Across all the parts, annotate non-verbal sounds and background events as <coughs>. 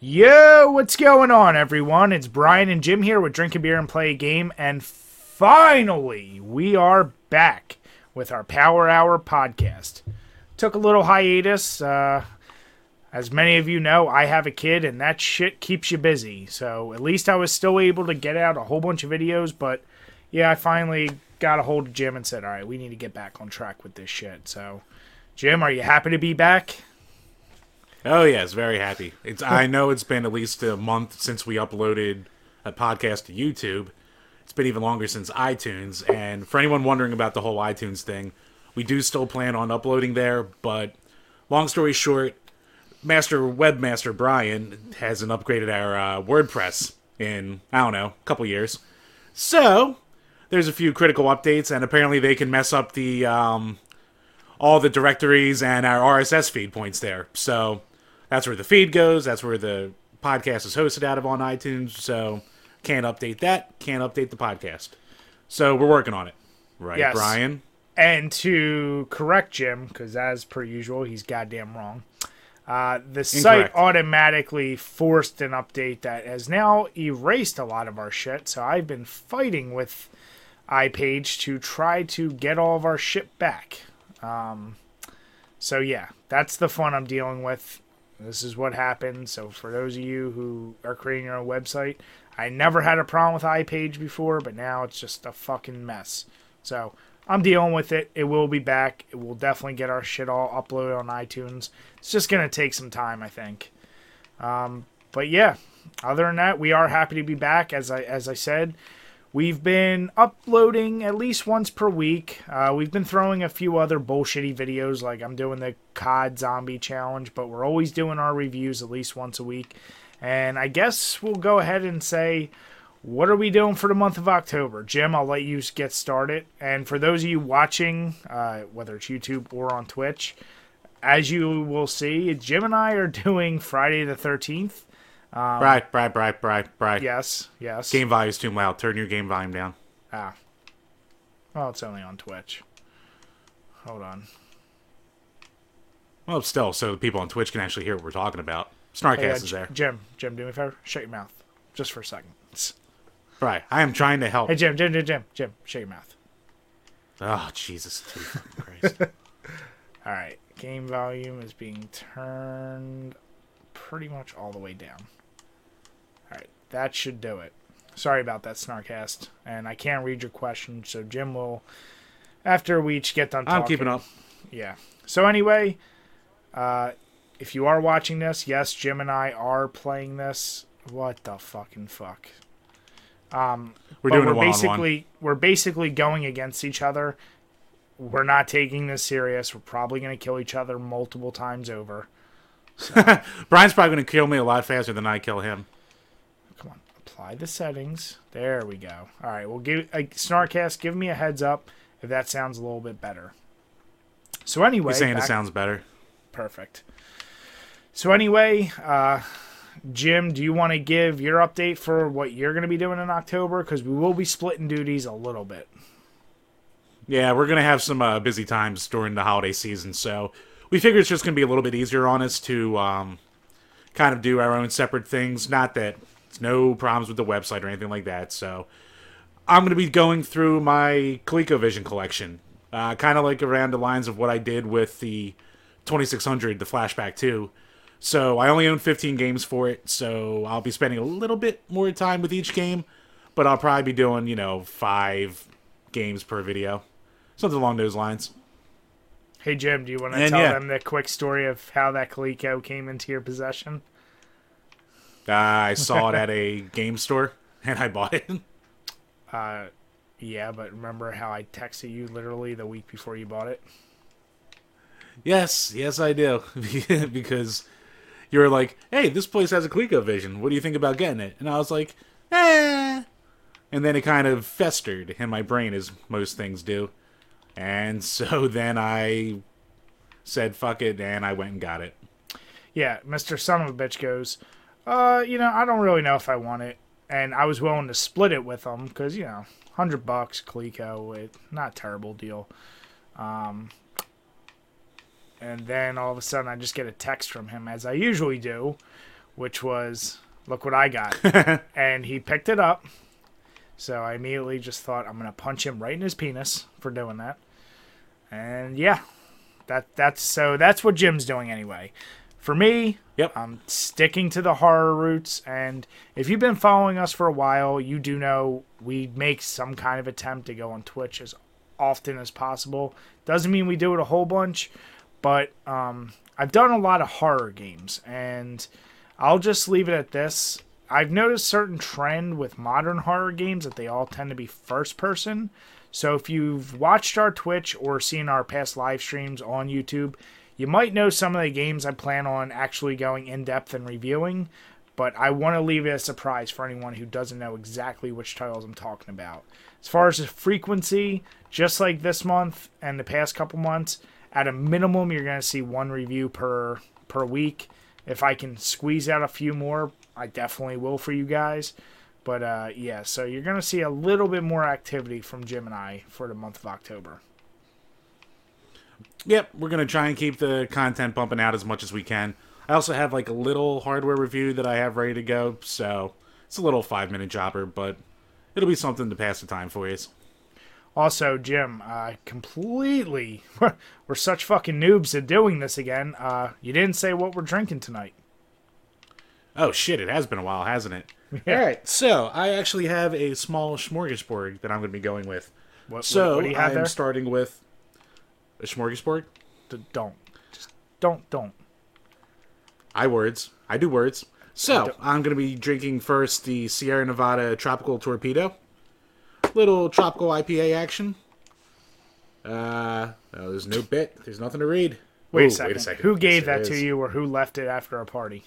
Yo, what's going on, everyone? It's Brian and Jim here with Drink a Beer and Play a Game, and finally, we are back with our Power Hour podcast. Took a little hiatus. Uh, as many of you know, I have a kid, and that shit keeps you busy. So at least I was still able to get out a whole bunch of videos, but yeah, I finally got a hold of Jim and said, all right, we need to get back on track with this shit. So, Jim, are you happy to be back? Oh yes, very happy. It's I know it's been at least a month since we uploaded a podcast to YouTube. It's been even longer since iTunes. And for anyone wondering about the whole iTunes thing, we do still plan on uploading there. But long story short, Master Webmaster Brian hasn't upgraded our uh, WordPress in I don't know a couple years. So there's a few critical updates, and apparently they can mess up the um, all the directories and our RSS feed points there. So that's where the feed goes. That's where the podcast is hosted out of on iTunes. So can't update that. Can't update the podcast. So we're working on it, right, Yes. Brian? And to correct Jim, because as per usual, he's goddamn wrong. Uh, the site automatically forced an update that has now erased a lot of our shit. So I've been fighting with iPage to try to get all of our shit back. Um, so yeah, that's the fun I'm dealing with. This is what happened. So for those of you who are creating your own website, I never had a problem with iPage before, but now it's just a fucking mess. So I'm dealing with it. It will be back. It will definitely get our shit all uploaded on iTunes. It's just gonna take some time, I think. Um, but yeah, other than that, we are happy to be back. As I as I said, we've been uploading at least once per week. Uh, we've been throwing a few other bullshitty videos, like I'm doing the COD Zombie Challenge, but we're always doing our reviews at least once a week. And I guess we'll go ahead and say, what are we doing for the month of October? Jim, I'll let you get started. And for those of you watching, uh, whether it's YouTube or on Twitch, as you will see, Jim and I are <laughs> doing Friday the 13th. Right, right, right, right, right. Yes, yes. Game volume is too loud. Turn your game volume down. Ah. Well, it's only on Twitch. Hold on. Well, still, so the people on Twitch can actually hear what we're talking about. Snarkcast Hey, uh, is there. Jim, Jim, do me a favor. Shut your mouth. Just for a second. Right. I am trying to help. Hey, Jim, Jim, Jim, Jim, Jim, shut your mouth. Oh, Jesus. Christ. <laughs> All right. Game volume is being turned pretty much all the way down. All right. That should do it. Sorry about that, Snarkcast. And I can't read your question, so Jim will, after we each get done talking. I'm keeping up. Yeah. So anyway, uh, if you are watching this, yes, Jim and I are playing this. What the fucking fuck? Um, We're doing we're a one on one. basically we're basically going against each other. We're not taking this serious. We're probably going to kill each other multiple times over. <laughs> Brian's probably going to kill me a lot faster than I kill him. Apply the settings. There we go. All right, well, give uh, Snarkcast, give me a heads up if that sounds a little bit better. So anyway, He's saying it sounds better. Perfect. So anyway, uh, Jim, do you want to give your update for what you're going to be doing in October? Because we will be splitting duties a little bit. Yeah, we're gonna have some uh, busy times during the holiday season, so we figure it's just gonna be a little bit easier on us to um, kind of do our own separate things. Not that no problems with the website or anything like that. So I'm gonna be going through my ColecoVision collection, uh, kind of like around the lines of what I did with the 2600, the Flashback 2. So I only own 15 games for it, so I'll be spending a little bit more time with each game, but I'll probably be doing you know five games per video. Something along those lines. Hey, Jim, do you want to And tell yeah. them the quick story of how that Coleco came into your possession? Uh, I saw it <laughs> at a game store and I bought it. Uh, yeah, but remember how I texted you literally the week before you bought it? yes, yes, I do. <laughs> because you were like, hey, this place has a ColecoVision. What do you think about getting it? And I was like, eh. And then it kind of festered in my brain, as most things do. And <laughs> so then I said, fuck it, and I went and got it. Yeah, Mr. Son of a Bitch goes, uh, you know, I don't really know if I want it. And I was willing to split it with him because, you know, 100 bucks, Coleco, it, not a terrible deal. Um, and then all of a sudden I just get a text from him, as I usually do, which was look what I got. <laughs> and he picked it up. So I immediately just thought I'm gonna punch him right in his penis for doing that. And yeah, that that's so that's what Jim's doing anyway. For me, Yep. I'm sticking to the horror roots. And if you've been following us for a while, you do know we make some kind of attempt to go on Twitch as often as possible. Doesn't mean we do it a whole bunch, but um, I've done a lot of horror games, and I'll just leave it at this. I've noticed certain trend with modern horror games that they all tend to be first person. So if you've watched our Twitch or seen our past live streams on YouTube, you might know some of the games I plan on actually going in depth and reviewing, but I want to leave it a surprise for anyone who doesn't know exactly which titles I'm talking about. As far as the frequency, just like this month and the past couple months, at a minimum you're going to see one review per per week. If I can squeeze out a few more, I definitely will for you guys. But uh, yeah, so you're going to see a little bit more activity from Jim and I for the month of October. Yep, we're gonna try and keep the content bumping out as much as we can. I also have like a little hardware review that I have ready to go, so it's a little five minute jobber, but it'll be something to pass the time for you. Also, Jim, uh, completely, <laughs> we're such fucking noobs at doing this again. Uh, you didn't say what we're drinking tonight. Oh shit, it has been a while, hasn't it? <laughs> Yeah. All right, so I actually have a small smorgasbord that I'm going to be going with. What, So what, what do you have I'm there? starting with a smorgasbord. D- don't, just don't, don't. I words. I do words. So I'm going to be drinking first the Sierra Nevada Tropical Torpedo. Little tropical IPA action. Uh, oh, there's no bit. There's nothing to read. Wait, Ooh, a second. Wait a second. Who gave there that to is. you, or who left it after a party?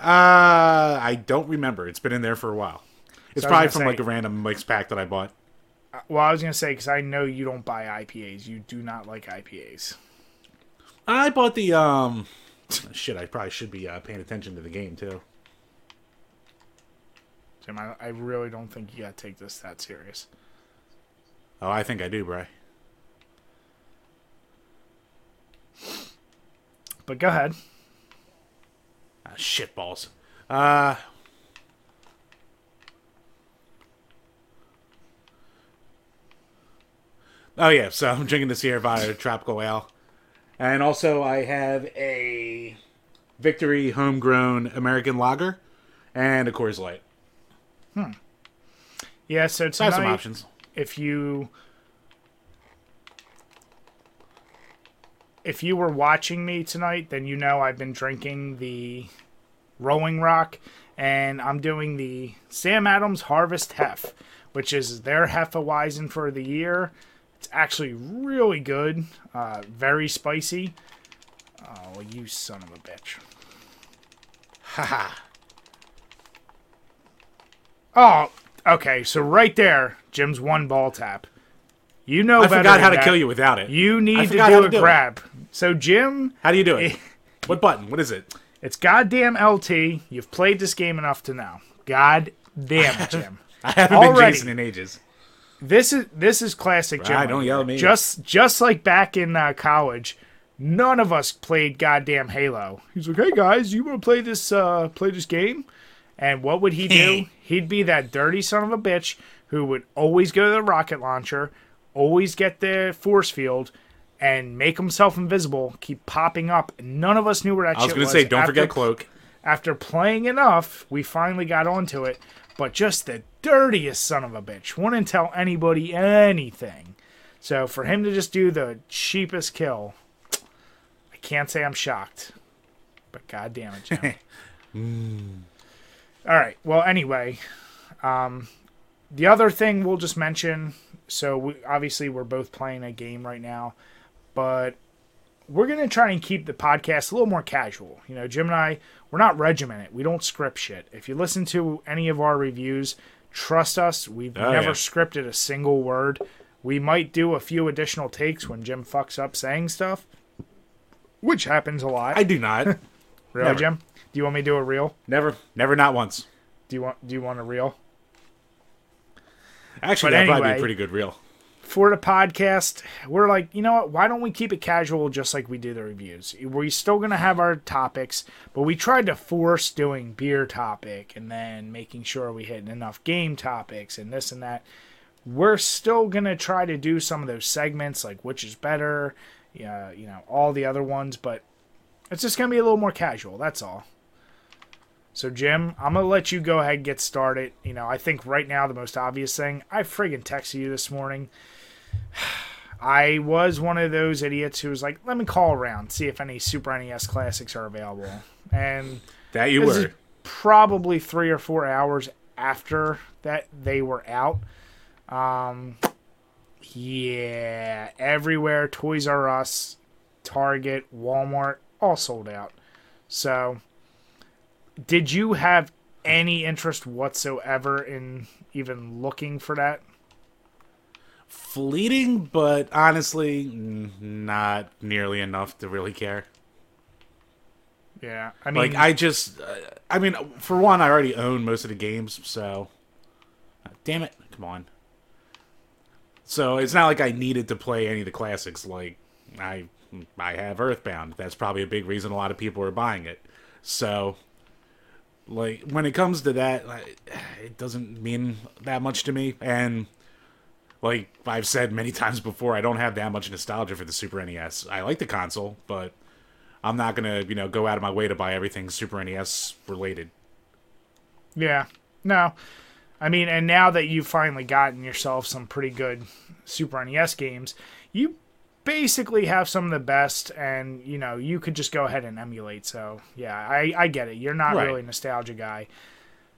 Uh, I don't remember. It's been in there for a while. It's So probably from say- like a random mix pack that I bought. Well, I was gonna say because I know you don't buy IPAs. You do not like IPAs. I bought the um. Shit, I probably should be uh, paying attention to the game too. Jim, I, I really don't think you gotta take this that serious. Oh, I think I do, Bry. But go ahead. Ah, shit balls. Uh. Oh yeah, so I'm drinking the Sierra Nevada Tropical Ale, and also I have a Victory Homegrown American Lager, and a Coors Light. Hmm. Yeah. So So I have some options. if you if you were watching me tonight, then you know I've been drinking the Rolling Rock, and I'm doing the Sam Adams Harvest Hef, which is their Hefeweizen for the year. It's actually really good, uh, very spicy. Oh, you son of a bitch! Haha. Oh, okay. So right there, Jim's one ball tap. You know I forgot how to that. kill you without it. You need to do a to do it. grab. So Jim, How do you do it? <laughs> what button? What is it? it's goddamn LT. You've played this game enough to know. God damn it, Jim. <laughs> I haven't Already. been Jason in ages. This is this is classic. Right, don't yell at me. Just just like back in uh, college, none of us played goddamn Halo. He's like, "Hey guys, you want to play this uh, play this game?" And what would he do? <laughs> He'd be that dirty son of a bitch who would always go to the rocket launcher, always get the force field, and make himself invisible, keep popping up. None of us knew where that I was shit to say, don't After- forget cloak. after playing enough, we finally got onto it. But just the dirtiest son of a bitch wouldn't tell anybody anything. So for him to just do the cheapest kill, I can't say I'm shocked. But god damn it, Jim. <laughs> All right. Well, anyway, um, the other thing we'll just mention. So we, obviously we're both playing a game right now, but we're gonna try and keep the podcast a little more casual. You know, Jim and I, we're not regimented. We don't script shit. If you listen to any of our reviews, trust us, we've Oh, never yeah. scripted a single word. We might do a few additional takes when Jim fucks up saying stuff, which happens a lot. I do not. <laughs> really, never. Jim? Do you want me to do a reel? never, never, not once. Do you want? Do you want a reel? Actually, But that'd probably be a pretty good reel. For the podcast, we're like, you know what? Why don't we keep it casual just like we do the reviews? We're still going to have our topics, but we tried to force doing beer topic and then making sure we hit enough game topics and this and that. We're still going to try to do some of those segments like which is better, yeah, you know, all the other ones, but it's just going to be a little more casual. That's all. So, Jim, I'm going to let you go ahead and get started. You know, I think right now the most obvious thing, I friggin' texted you this morning. I was one of those idiots who was like, let me call around, see if any Super NES classics are available. And That you were. probably three or four hours after that they were out. Um, yeah, everywhere, Toys R Us, Target, Walmart, all sold out. So, did you have any interest whatsoever in even looking for that? Fleeting, but honestly, not nearly enough to really care. Yeah, I mean, Like, I just. Uh, I mean, for one, I already own most of the games, so. Damn it. Come on. So it's not like I needed to play any of the classics. Like, I. I have Earthbound. That's probably a big reason a lot of people are buying it. So, like, when it comes to that, like, it doesn't mean that much to me. And like I've said many <laughs> times before, I don't have that much nostalgia for the Super NES. I like the console, but I'm not gonna, you know, go out of my way to buy everything Super NES related. Yeah. No. I mean, and now that you've finally gotten yourself some pretty good Super NES games, you basically have some of the best, and you know you could just go ahead and emulate. So yeah, I I get it. You're not Right. really a nostalgia guy.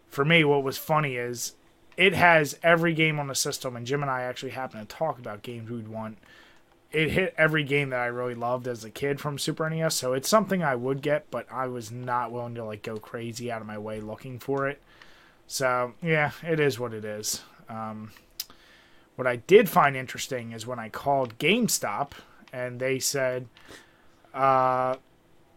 For me, what was funny is it has every game on the system, and Jim and I actually happen to talk about games we'd want. It hit every game that I really loved as a kid from Super NES, so it's something I would get, but I was not willing to like go crazy out of my way looking for it. So yeah, it is what it is. Um, what I did find interesting is when I called GameStop and they said, uh,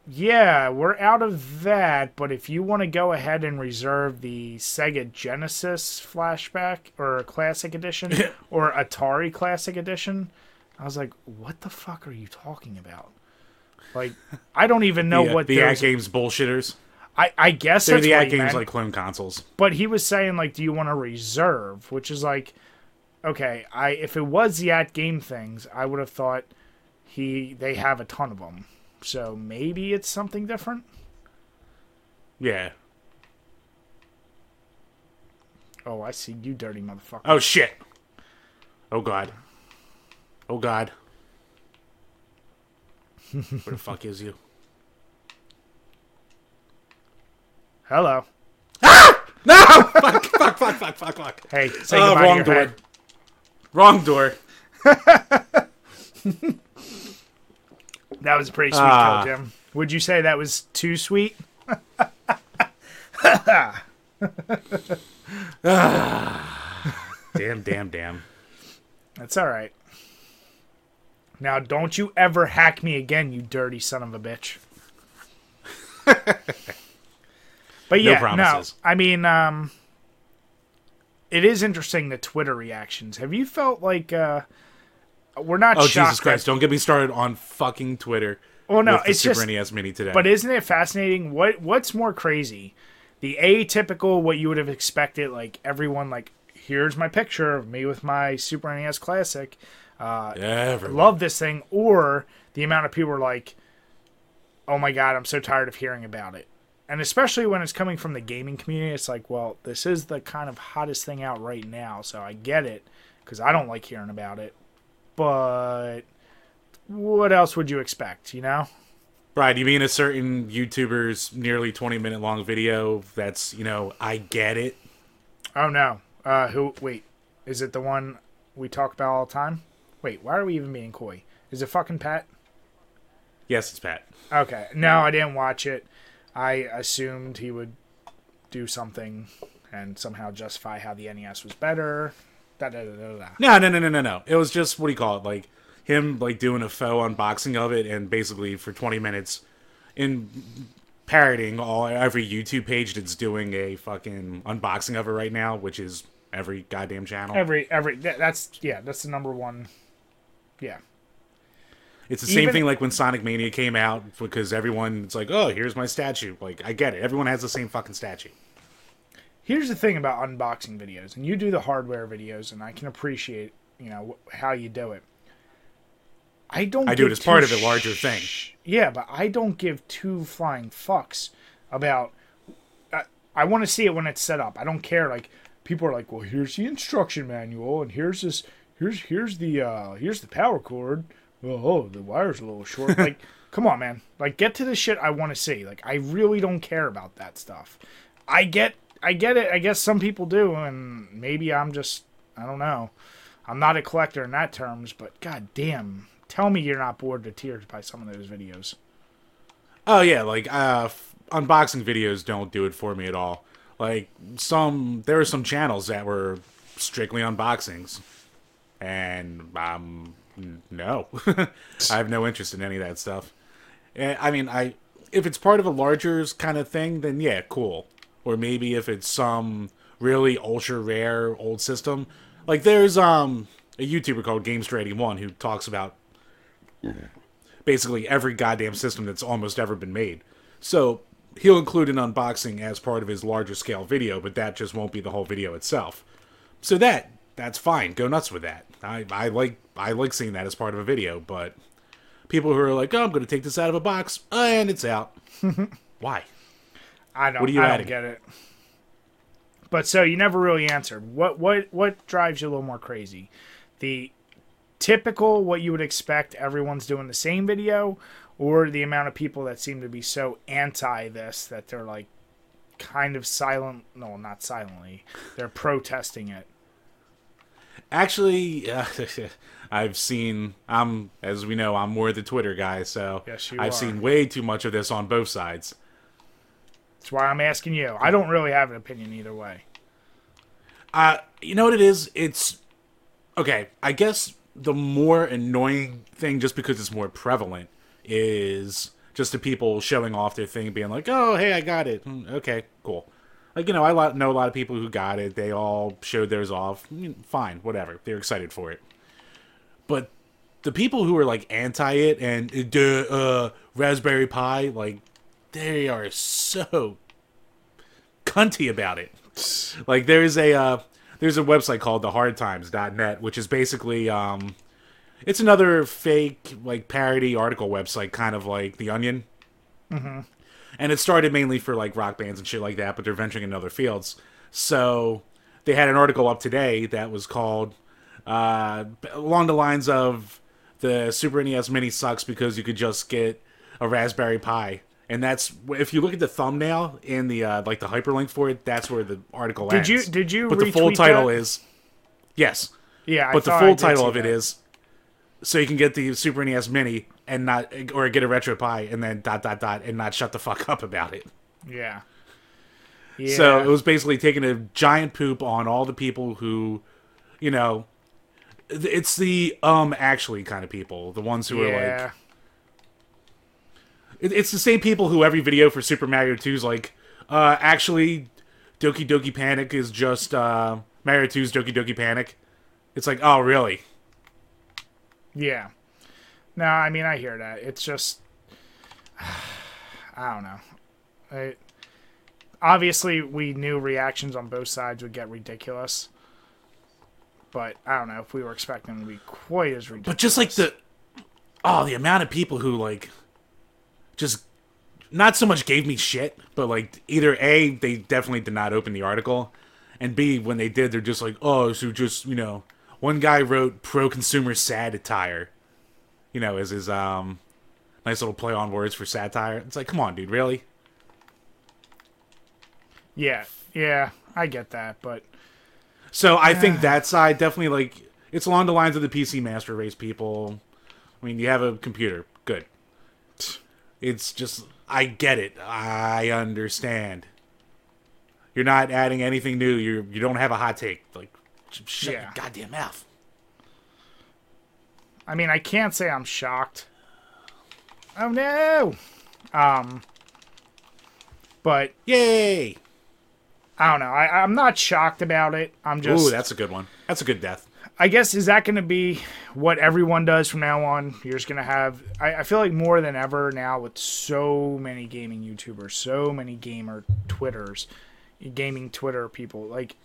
"Yeah, we're out of that, but if you want to go ahead and reserve the Sega Genesis flashback or Classic Edition <laughs> or Atari Classic Edition," I was like, "What the fuck are you talking about?" Like, I don't even know the, what the at games bullshitters. I, I guess They're the AtGames meant. like clone consoles. But he was saying like, do you want to reserve? Which is like, okay, I if it was the at game things, I would have thought he they have a ton of them. So maybe it's something different. Yeah. Oh, I see you, dirty motherfucker. Oh shit. Oh god. Oh god. Where the fuck is you? Hello. Ah! No! <laughs> fuck, fuck, fuck, fuck, fuck, fuck. Hey, say Oh, goodbye to wrong your door. head. Wrong door. <laughs> That was a pretty sweet Ah. kill, Jim. Would you say that was too sweet? <laughs> Damn, damn, damn. That's all right. Now, don't you ever hack me again, you dirty son of a bitch. <laughs> but yeah, no, promises. I mean, um, it is interesting the Twitter reactions. Have you felt like uh, we're not Oh shocked? Jesus Christ! that- Don't get me started on fucking Twitter. well, no, it's Super just. NES Mini today. But isn't it fascinating? What What's more crazy? The atypical, what you would have expected, like everyone, like here's my picture of me with my Super NES Classic. Uh, everyone. love this thing, or the amount of people are like, oh my god, I'm so tired of hearing about it. And especially when it's coming from the gaming community, it's like, well, this is the kind of hottest thing out right now, so I get it because I don't like hearing about it. But what else would you expect, you know? Right, you mean a certain YouTuber's nearly 20 minute long video that's, you know, I get it? Oh no. Uh, who? Wait, is it the one we talk about all the time? Wait, why are we even being coy? Is it fucking Pat? Yes, it's Pat. Okay. No, I didn't watch it. I assumed he would do something and somehow justify how the NES was better. Da da da. No, no, no, no, no, no. It was just, what do you call it? Like, him, like, doing a faux unboxing of it and basically for 20 minutes in parroting all every YouTube page that's doing a fucking unboxing of it right now, which is every goddamn channel. Every every that's yeah, that's the number one. Yeah. It's the same Even- thing like when Sonic Mania came out because everyone it's like, oh, here's my statue. Like I get it. Everyone has the same fucking statue. Here's the thing about unboxing videos, and you do the hardware videos, and I can appreciate you know how you do it. I don't. I do it as part of a larger thing. Yeah, but I don't give two flying fucks about. I, I want to see it when it's set up. I don't care. Like people are like, well, here's the instruction manual, and here's this. Here's here's the uh here's the power cord. Oh, oh the wire's a little short. <laughs> like, come on, man. Like, get to the shit I want to see. Like, I really don't care about that stuff. I get I get it. I guess some people do, and maybe I'm just I don't know. I'm not a collector in that terms, but god damn, tell me you're not bored to tears by some of those videos. Oh yeah, like uh, f- unboxing videos don't do it for me at all. Like some, there are some channels that were strictly unboxings, and um, no, <laughs> I have no interest in any of that stuff. Eh, I mean, I if it's part of a larger kind of thing, then yeah, cool. Or maybe if it's some really ultra rare old system, like there's um a YouTuber called Games81 who talks about basically every goddamn system that's almost ever been made. So he'll include an unboxing as part of his larger scale video, but that just won't be the whole video itself. So that that's fine. Go nuts with that. I, I like I like seeing that as part of a video, but people who are like, oh, I'm going to take this out of a box and it's out. <laughs> Why? I don't. What are you I don't get it. But so you never really answered. What what what drives you a little more crazy? The typical what you would expect everyone's doing the same video, or the amount of people that seem to be so anti this that they're like kind of silent. No, not silently. They're protesting it. Actually, uh, <laughs> I've seen. I'm as we know, I'm more the Twitter guy, so Yes, I've are. seen way too much of this on both sides. That's why I'm asking you. I don't really have an opinion either way. Uh, you know what it is? It's okay. I guess the more annoying thing, just because it's more prevalent, is just the people showing off their thing, being like, "Oh, hey, I got it. Mm, Okay, cool." Like you know, I know a lot of people who got it. They all showed theirs off. Mm, Fine, whatever. They're excited for it. But the people who are like anti it and uh, uh, Raspberry Pi, like they are so cunty about it. Like there's a uh, there's a website called thehardtimes.net, which is basically um, it's another fake like parody article website, kind of like The Onion. Mm-hmm. And it started mainly for like rock bands and shit like that, but they're venturing in other fields. So they had an article up today that was called uh, along the lines of the Super NES Mini sucks because you could just get a Raspberry Pi. And that's if you look at the thumbnail in the uh, like the hyperlink for it, that's where the article Did ends. you- did you But the full title that? is yes, Yeah, I but the full title of it that. is so you can get the Super NES Mini and not or get a RetroPie and then dot dot dot and not shut the fuck up about it. Yeah. Yeah. So it was basically taking a giant poop on all the people who, you know, it's the um actually kind of people, the ones who are like yeah. It, it's the same people who every video for Super Mario 2 is like, uh, actually, Doki Doki Panic is just uh, Mario 2's Doki Doki Panic. It's like, oh, really? Yeah. No, I mean I hear that. It's just <sighs> I don't know. I, obviously, we knew reactions on both sides would get ridiculous, but I don't know if we were expecting them to be quite as ridiculous. But just like the, oh, the amount of people who like, just not so much gave me shit, but like either a they definitely did not open the article, and b when they did, they're just like, oh, so just you know, one guy wrote pro consumer satire, you know, as his um, nice little play on words for satire. It's like, come on, dude, really? yeah, yeah, I get that, but So I think that side definitely like it's along the lines of the PC Master Race people. I mean, you have a computer, good. It's just I get it. I understand. You're not adding anything new. You you don't have a hot take. Like shut Yeah. your goddamn mouth. I mean I can't say I'm shocked. Oh no. Um. But Yay! I don't know. I, I'm not shocked about it. I'm just. Ooh, that's a good one. That's a good death. I guess is that going to be what everyone does from now on? You're just going to have. I, I feel like more than ever now with so many gaming YouTubers, so many gamer Twitters, gaming Twitter people. Like,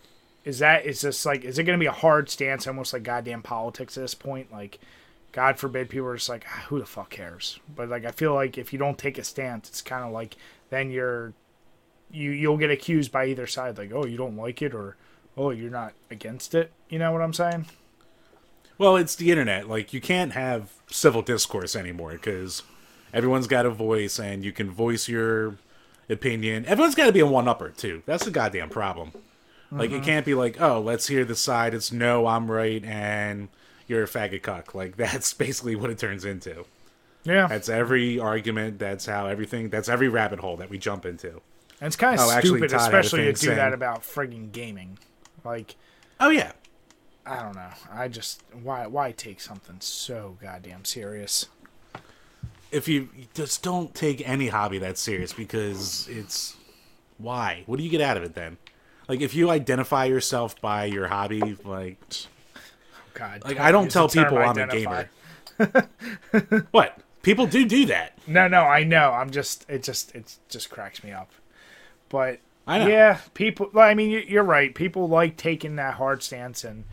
is that is this like is it going to be a hard stance, almost like goddamn politics at this point? Like, God forbid people are just like, ah, who the fuck cares? But like, I feel like if you don't take a stance, it's kind of like then you're you you'll get accused by either side, like, oh, you don't like it or oh, you're not against it. You know what I'm saying? Well, it's the internet. Like you can't have civil discourse anymore because everyone's got a voice, and you can voice your opinion. Everyone's got to be a one-upper too. That's the goddamn problem. Like it mm-hmm. can't be like, oh, let's hear the side. It's no, I'm right, and you're a faggot cuck. Like <laughs> that's basically what it turns into. Yeah, That's every argument. That's how everything. That's every rabbit hole that we jump into. and it's kind of Oh, actually, stupid, Todd had a especially to do saying- that about frigging gaming. Like, Oh yeah, I don't know. I just why why take something so goddamn serious? if you just don't take any hobby that serious because it's why what do you get out of it then like if you identify yourself by your hobby like God, like i don't tell people i'm a gamer <laughs> what people do do that No, no, I know. I'm just it just it just cracks me up. But I know. yeah, people. well, I mean, you're right. People like taking that hard stance, and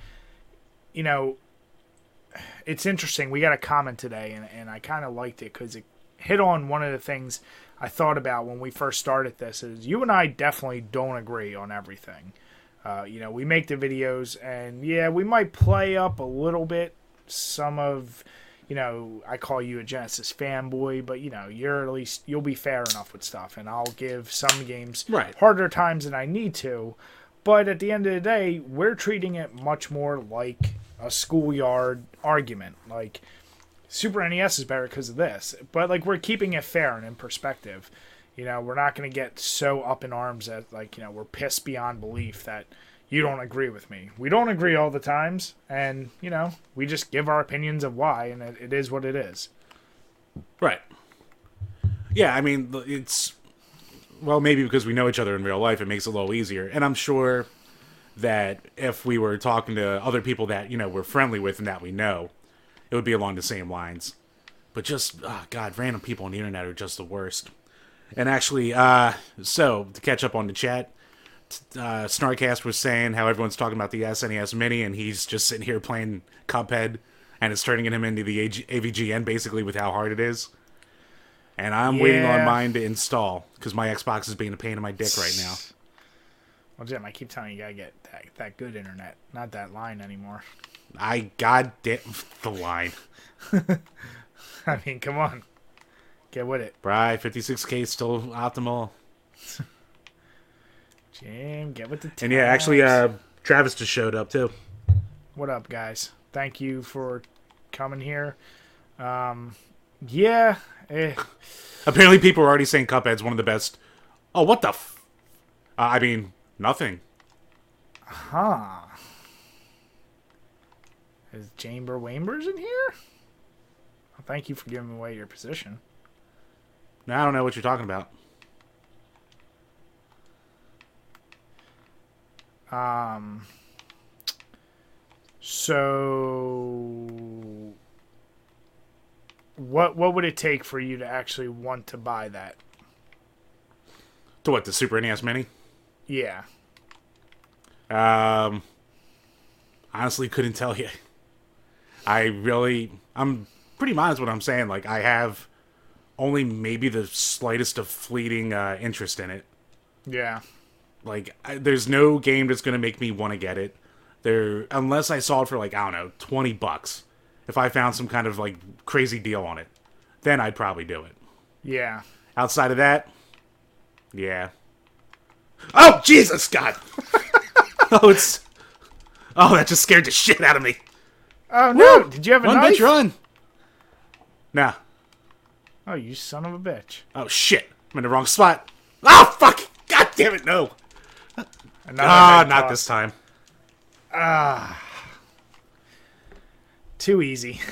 you know, it's interesting. We got a comment today, and and I kind of liked it because it hit on one of the things I thought about when we first started this. Is you and I definitely don't agree on everything. Uh, you know, we make the videos, and yeah, we might play up a little bit some of you know, I call you a Genesis fanboy, but you know, you're at least you'll be fair enough with stuff, and I'll give some games Right. harder times than I need to. But at the end of the day, we're treating it much more like a schoolyard argument. Like Super NES is better because of this, but like we're keeping it fair and in perspective. You know, we're not going to get so up in arms that like you know we're pissed beyond belief that you don't agree with me. We don't agree all the times, and you know we just give our opinions of why, and it, it is what it is. right yeah i mean it's well maybe because we know each other in real life it makes it a little easier and i'm sure that if we were talking to other people that you know we're friendly with and that we know it would be along the same lines. But just oh god random people on the internet are just the worst. And actually uh so to catch up on the chat uh snarkcast was saying how everyone's talking about the snes mini and he's just sitting here playing cuphead and it's turning him into the AG- avgn basically with how hard it is. And i'm waiting on mine to install because my xbox is being a pain in my dick right now Well, Jim, I keep telling you, you gotta get that, that good internet, not that line anymore. i god damn the line <laughs> I mean, come on, get with it, Right, 56k still optimal. <laughs> Jim. Get with the. Times. And yeah, actually, uh, Travis just showed up too. what up, guys? Thank you for coming here. Um, yeah, eh, Apparently, people are already saying Cuphead's one of the best. Oh, what the? F- uh, I mean, nothing. huh? Is Chamber Wambers in here? Well, thank you for giving away your position. Now I don't know what you're talking about. Um. So, what what would it take for you to actually want to buy that? To what the Super NES Mini? Yeah. Um, honestly, couldn't tell you. I really, I'm pretty with what I'm saying. Like, I have only maybe the slightest of fleeting uh, interest in it. Yeah. Like, I, there's no game that's gonna make me want to get it. There, unless I saw it for like I don't know, twenty bucks. If I found some kind of like crazy deal on it, then I'd probably do it. Yeah. Outside of that, yeah. Oh Jesus God! <laughs> oh, it's. Oh, that just scared the shit out of me. Oh no! Did you have a Run, knife? bitch, run! Nah. Oh, you son of a bitch! Oh shit! I'm in the wrong spot. Oh fuck! God damn it! No. Ah, head not toss. this time. Ah. Too easy. <laughs>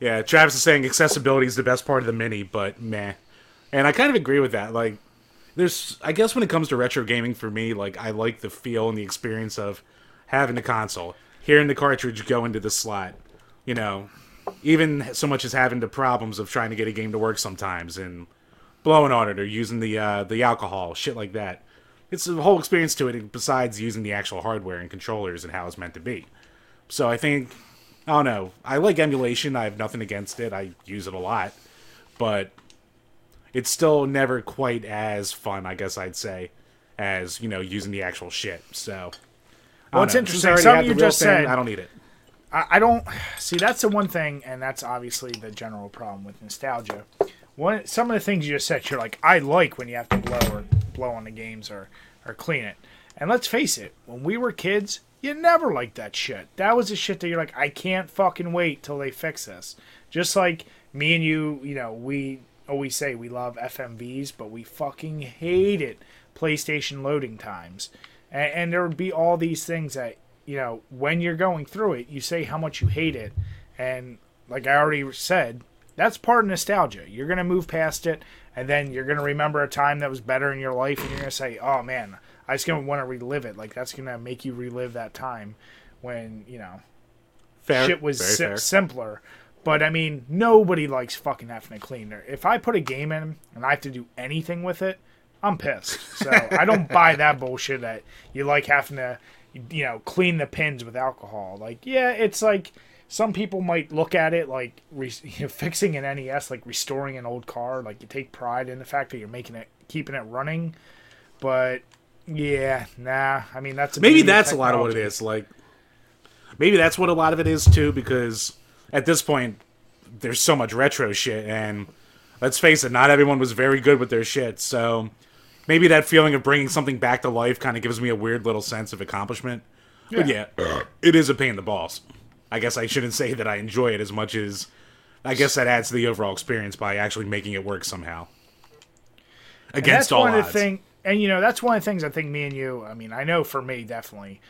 Yeah, Travis is saying accessibility is the best part of the mini, but meh. And I kind of agree with that. Like, there's I guess when it comes to retro gaming for me, like I like the feel and the experience of having the console, hearing the cartridge go into the slot, you know, even so much as having the problems of trying to get a game to work sometimes and blowing on it or using the uh, the alcohol, shit like that. It's a whole experience to it besides using the actual hardware and controllers and how it's meant to be. So I think I don't know. I like emulation. I have nothing against it. I use it a lot, but it's still never quite as fun, I guess I'd say, as you know using the actual shit. So, well, it's interesting. Something you just thing, said. I don't need it. I, I don't see. That's the one thing, and that's obviously the general problem with nostalgia. One, some of the things you just said, you're like, I like when you have to blow or blow on the games or or clean it. And let's face it, when we were kids, you never liked that shit. That was the shit that you're like, I can't fucking wait till they fix this. Just like me and you, you know, we always say we love FMVs, but we fucking hate it. PlayStation loading times. And, and there would be all these things that, you know, when you're going through it, you say how much you hate it. And like I already said, that's part of nostalgia. You're going to move past it, and then you're going to remember a time that was better in your life, and you're going to say, oh man, I just going to want to relive it. Like that's going to make you relive that time when, you know, Fair. shit was si- simpler. But I mean, nobody likes fucking having to clean. If I put a game in and I have to do anything with it, I'm pissed. So I don't <laughs> buy that bullshit that you like having to, you know, clean the pins with alcohol. Like, yeah, it's like some people might look at it like re- <laughs> you know, fixing an NES, like restoring an old car. Like you take pride in the fact that you're making it, keeping it running. But yeah, nah. I mean, that's maybe that's a lot of what it is. Like, maybe that's what a lot of it is too, because at this point, there's so much retro shit, and let's face it, not everyone was very good with their shit. So maybe that feeling of bringing something back to life kind of gives me a weird little sense of accomplishment. Yeah. But yeah, it is a pain in the balls. I guess I shouldn't say that I enjoy it as much as I guess that adds to the overall experience by actually making it work somehow. Against all odds. Thing, and you know that's one of the things I think me and you. I mean, I know for me definitely.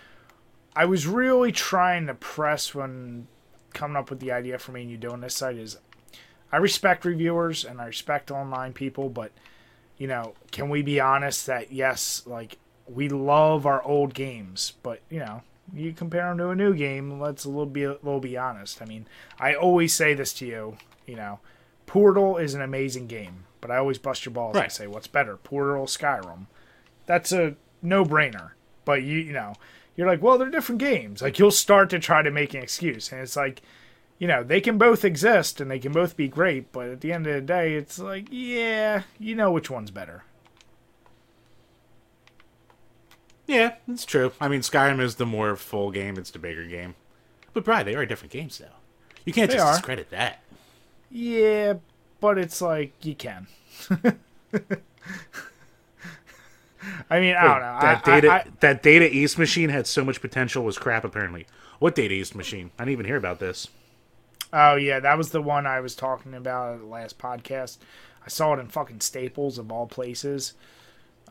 I was really trying to press when coming up with the idea for me and you doing this site is I respect reviewers and I respect online people, but you know, can we be honest that yes, like we love our old games, but you know, you compare them to a new game. Let's a little be a little be honest. I mean, I always say this to you. You know, Portal is an amazing game, but I always bust your balls right. and say, "What's better, Portal, Skyrim?" That's a no-brainer. But you, you know, you're like, well, they're different games. Like you'll start to try to make an excuse, and it's like, you know, they can both exist and they can both be great, but at the end of the day, it's like, yeah, you know which one's better. Yeah, it's true. I mean, Skyrim is the more full game; it's the bigger game. But Brian, they are different games, though. You can't they just are. discredit that. Yeah, but it's like you can. <laughs> I mean, I don't know. That I, data I, that Data East machine had so much potential was crap. Apparently, what Data East machine? I didn't even hear about this. Oh yeah, that was the one I was talking about at the last podcast. I saw it in fucking Staples of all places.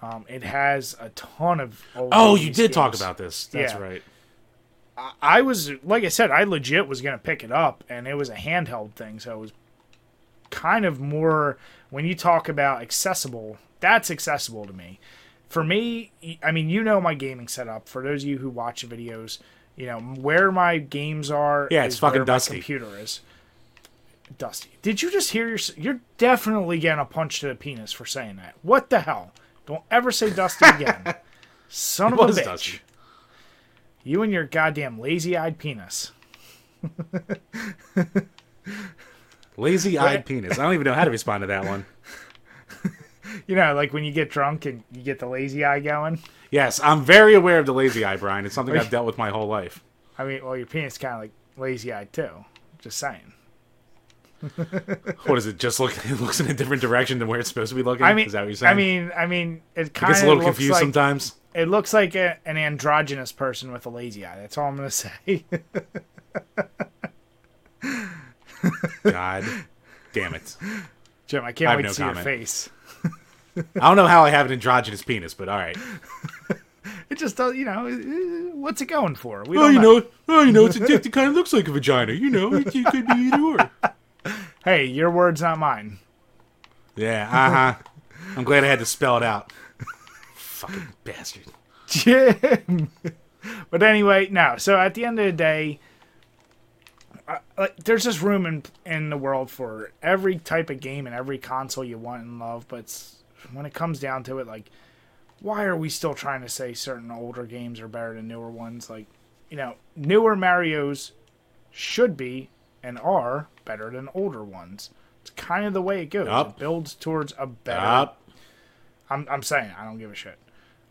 Um, it has a ton of. oh, you did games. talk about this. That's yeah. right. I, I was like I said, I legit was gonna pick it up, and it was a handheld thing, so it was kind of more when you talk about accessible. That's accessible to me for me, I mean, you know my gaming setup. For those of you who watch videos, you know where my games are. Yeah, it's fucking dusty. computer is dusty. Did you just hear your? You're definitely getting a punch to the penis for saying that. What the hell? Don't ever say dusty <laughs> again. Son of a bitch. Dusty. You and your goddamn lazy-eyed penis. <laughs> lazy-eyed penis. I don't even know how to respond to that one <laughs> you know, like when you get drunk and you get the lazy eye going. Yes, I'm very aware of the lazy eye, Brian. It's something I've <laughs> dealt with my whole life. I mean, well, your penis kind of like lazy eye too. Just saying. <laughs> what is it? Just look, it looks in a different direction than where it's supposed to be looking. I mean, is that what you're saying? I mean, I mean, it kind of gets a little confused like, sometimes. It looks like a, an androgynous person with a lazy eye. That's all I'm gonna say. <laughs> God damn it, Jim! I can't I wait no to see comment. your face. I don't know how I have an androgynous penis, but all right. <laughs> it just does, you know, what's it going for? We oh, you know. know, oh, you know, it's a <laughs> dick that kind of looks like a vagina. You know, it, it could be either or. Hey, your words, not mine. Yeah, uh huh. I'm glad I had to spell it out. Fucking bastard. Jim. but anyway, no. So at the end of the day, uh, like, there's just room in in the world for every type of game and every console you want and love. But it's, when it comes down to it, like, why are we still trying to say certain older games are better than newer ones? Like, you know, newer Mario's should be and are better than older ones. It's kind of the way it goes. It builds towards a better. I'm I'm saying I don't give a shit.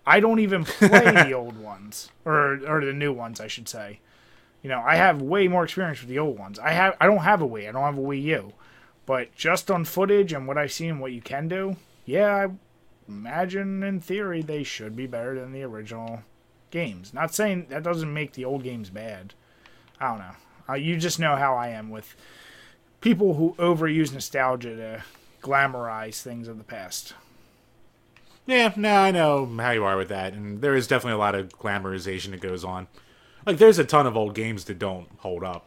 I don't even play the <laughs> old ones or or the new ones, I should say. You know, I have way more experience with the old ones. I have I don't have a Wii. I don't have a Wii U. But just on footage and what I've seen and what you can do, yeah, I imagine in theory they should be better than the original games. Not saying that doesn't make the old games bad. I don't know. Uh, you just know how I am with people who overuse nostalgia to glamorize things of the past. Yeah, no, I know how you are with that, and there is definitely a lot of glamorization that goes on. Like, there's a ton of old games that don't hold up.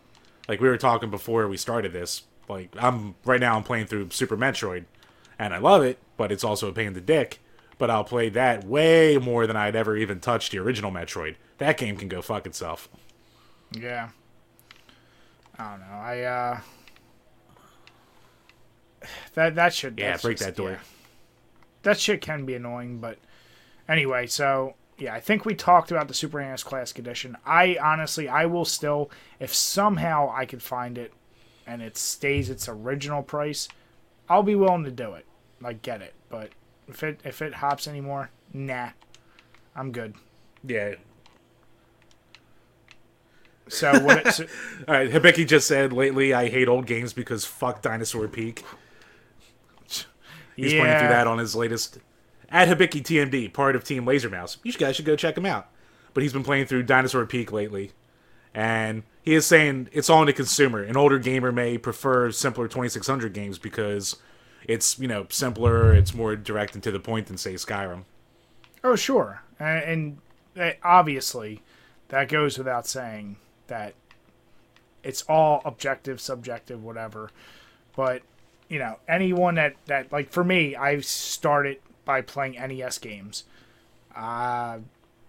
Like we were talking before we started this. Like, I'm right now I'm playing through Super Metroid, and I love it, but it's also a pain in the dick. But I'll play that way more than I'd ever even touch the original Metroid. That game can go fuck itself. Yeah. I don't know. I uh that that should Yeah, break just- that door. yeah. That shit can be annoying, but anyway, so yeah, I think we talked about the Super NES Classic Edition. I honestly, I will still, if somehow I could find it, and it stays its original price, I'll be willing to do it, like get it. But if it if it hops anymore, nah, I'm good. Yeah. So what? It, so, <laughs> All right, Hibiki just said lately I hate old games because fuck Dinosaur Peak. He's pointing through that on his latest at Hibiki TMD, part of Team Laser Mouse. You guys should go check him out. But he's been playing through Dinosaur Peak lately, and he is saying it's all in the consumer. An older gamer may prefer simpler 2600 games because it's you know simpler, it's more direct and to the point than say Skyrim. Oh, sure. And, uh, obviously, that goes without saying that it's all objective, subjective, whatever. But, you know, anyone that, that like, for me, I started by playing NES games. Uh,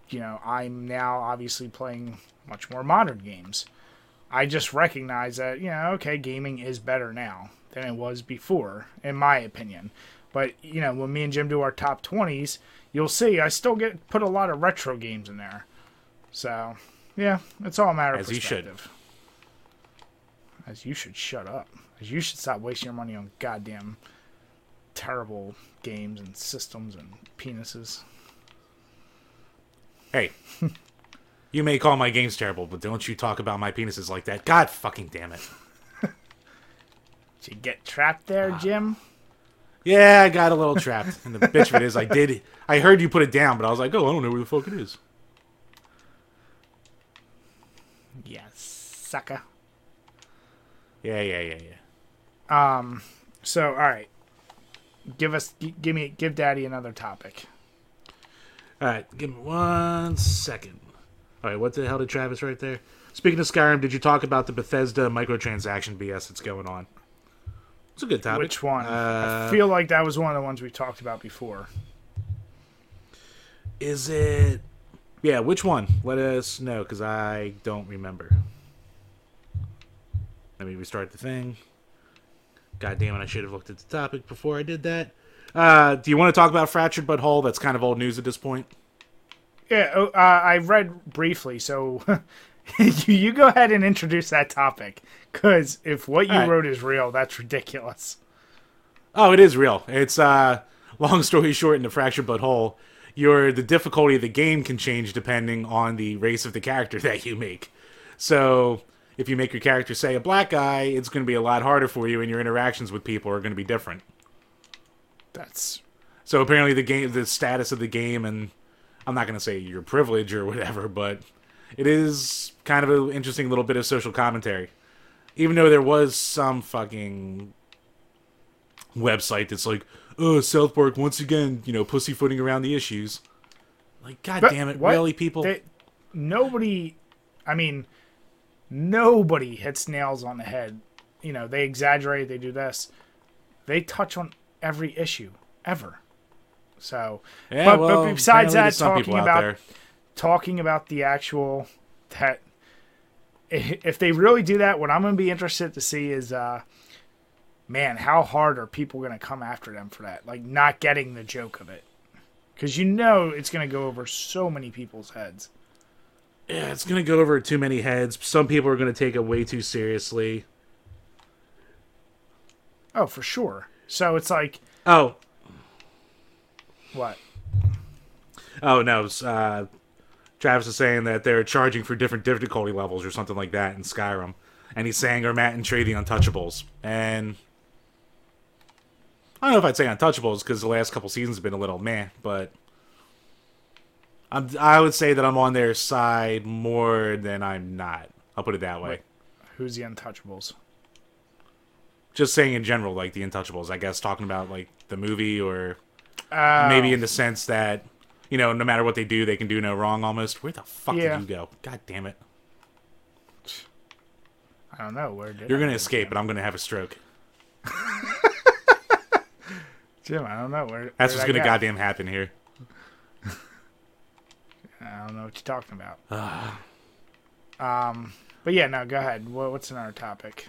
you know, I'm now obviously playing much more modern games. I just recognize that, you know, okay, gaming is better now than it was before, in my opinion. But, you know, when me and Jim do our top 20s, you'll see I still get put a lot of retro games in there. So, yeah, it's all a matter of As you should. perspective. As you should shut up. As you should stop wasting your money on goddamn terrible games and systems and penises. Hey, <laughs> you may call my games terrible, but don't you talk about my penises like that. God fucking damn it. Did you get trapped there, Jim? Yeah, I got a little trapped. And the bitch of it is, I did. I heard you put it down, but I was like, oh, I don't know where the fuck it is. Yes, sucker. Yeah, yeah, yeah, yeah. Um. So, all right. Give us, g- give me, give Daddy another topic. All right, give me one second. All right, what the hell did Travis right there? Speaking of Skyrim, did you talk about the Bethesda microtransaction BS that's going on? It's a good topic. Which one? Uh, I feel like that was one of the ones we talked about before. Is it? Yeah, which one? Let us know because I don't remember. Let me restart the thing. God damn it! I should have looked at the topic before I did that. Uh, do you want to talk about fractured but whole? That's kind of old news at this point. Yeah, oh, uh, I read briefly, so <laughs> <laughs> you, you go ahead and introduce that topic. Because if what you right. wrote is real, that's ridiculous. Oh, it is real. It's uh long <laughs> story short in the fractured but whole, your the difficulty of the game can change depending on the race of the character <laughs> that you make. So if you make your character say a black guy, it's going to be a lot harder for you, and your interactions with people are going to be different. That's So apparently the game, the status of the game, and I'm not going to say your privilege or whatever, but it is kind of an interesting little bit of social commentary. Even though there was some fucking website that's like, oh, South Park once again, you know, pussyfooting around the issues. Like, god But damn it, what? really, people? they, nobody. I mean, nobody hits nails on the head. You know, they exaggerate. They do this. They touch on every issue ever. So, Yeah, but, well, but besides that, talking about there. Talking about the actual that if they really do that, what I'm going to be interested to see is, uh, man, how hard are people going to come after them for that? Like not getting the joke of it, because you know it's going to go over so many people's heads. Yeah, it's gonna go over too many heads. Some people are gonna take it way too seriously. Oh, for sure. So it's like Oh, what? oh no. Uh, Travis is saying that they're charging for different difficulty levels or something like that in Skyrim, and he's saying are Matt and Trey the Untouchables, and I don't know if I'd say Untouchables because the last couple seasons have been a little meh, but I'm, I would say that I'm on their side more than I'm not. I'll put it that way. Who's the Untouchables? Just saying in general, like the Untouchables. I guess talking about like the movie or Uh, maybe in the sense that you know no matter what they do they can do no wrong almost where the fuck Yeah. did you go god damn it I don't know where did you're gonna escape Jim? but i'm gonna have a stroke <laughs> Jim, I don't know where. that's where what's gonna go? goddamn happen here <laughs> I don't know what you're talking about. <sighs> um, but yeah, no, go ahead. What, what's another topic?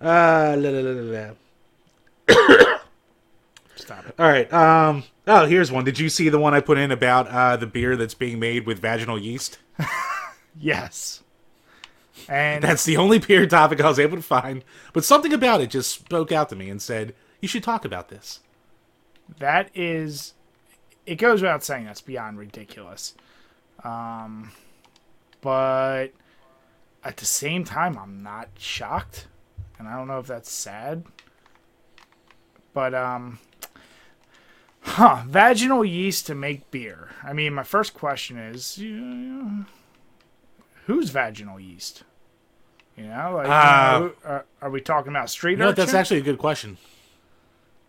uh la, la, la, la, la. <coughs> <coughs> <coughs> Stop it. all right um oh here's one did you see the one i put in about uh the beer that's being made with vaginal yeast <laughs> Yes. And that's the only beer topic i was able to find but something about it just spoke out to me and said you should talk about this that is it goes without saying that's beyond ridiculous um but at the same time i'm not shocked and i don't know if that's sad but um huh vaginal yeast to make beer i mean my first question is uh, who's vaginal yeast you know like you Uh, know, are, are we talking about street No, that's actually a good question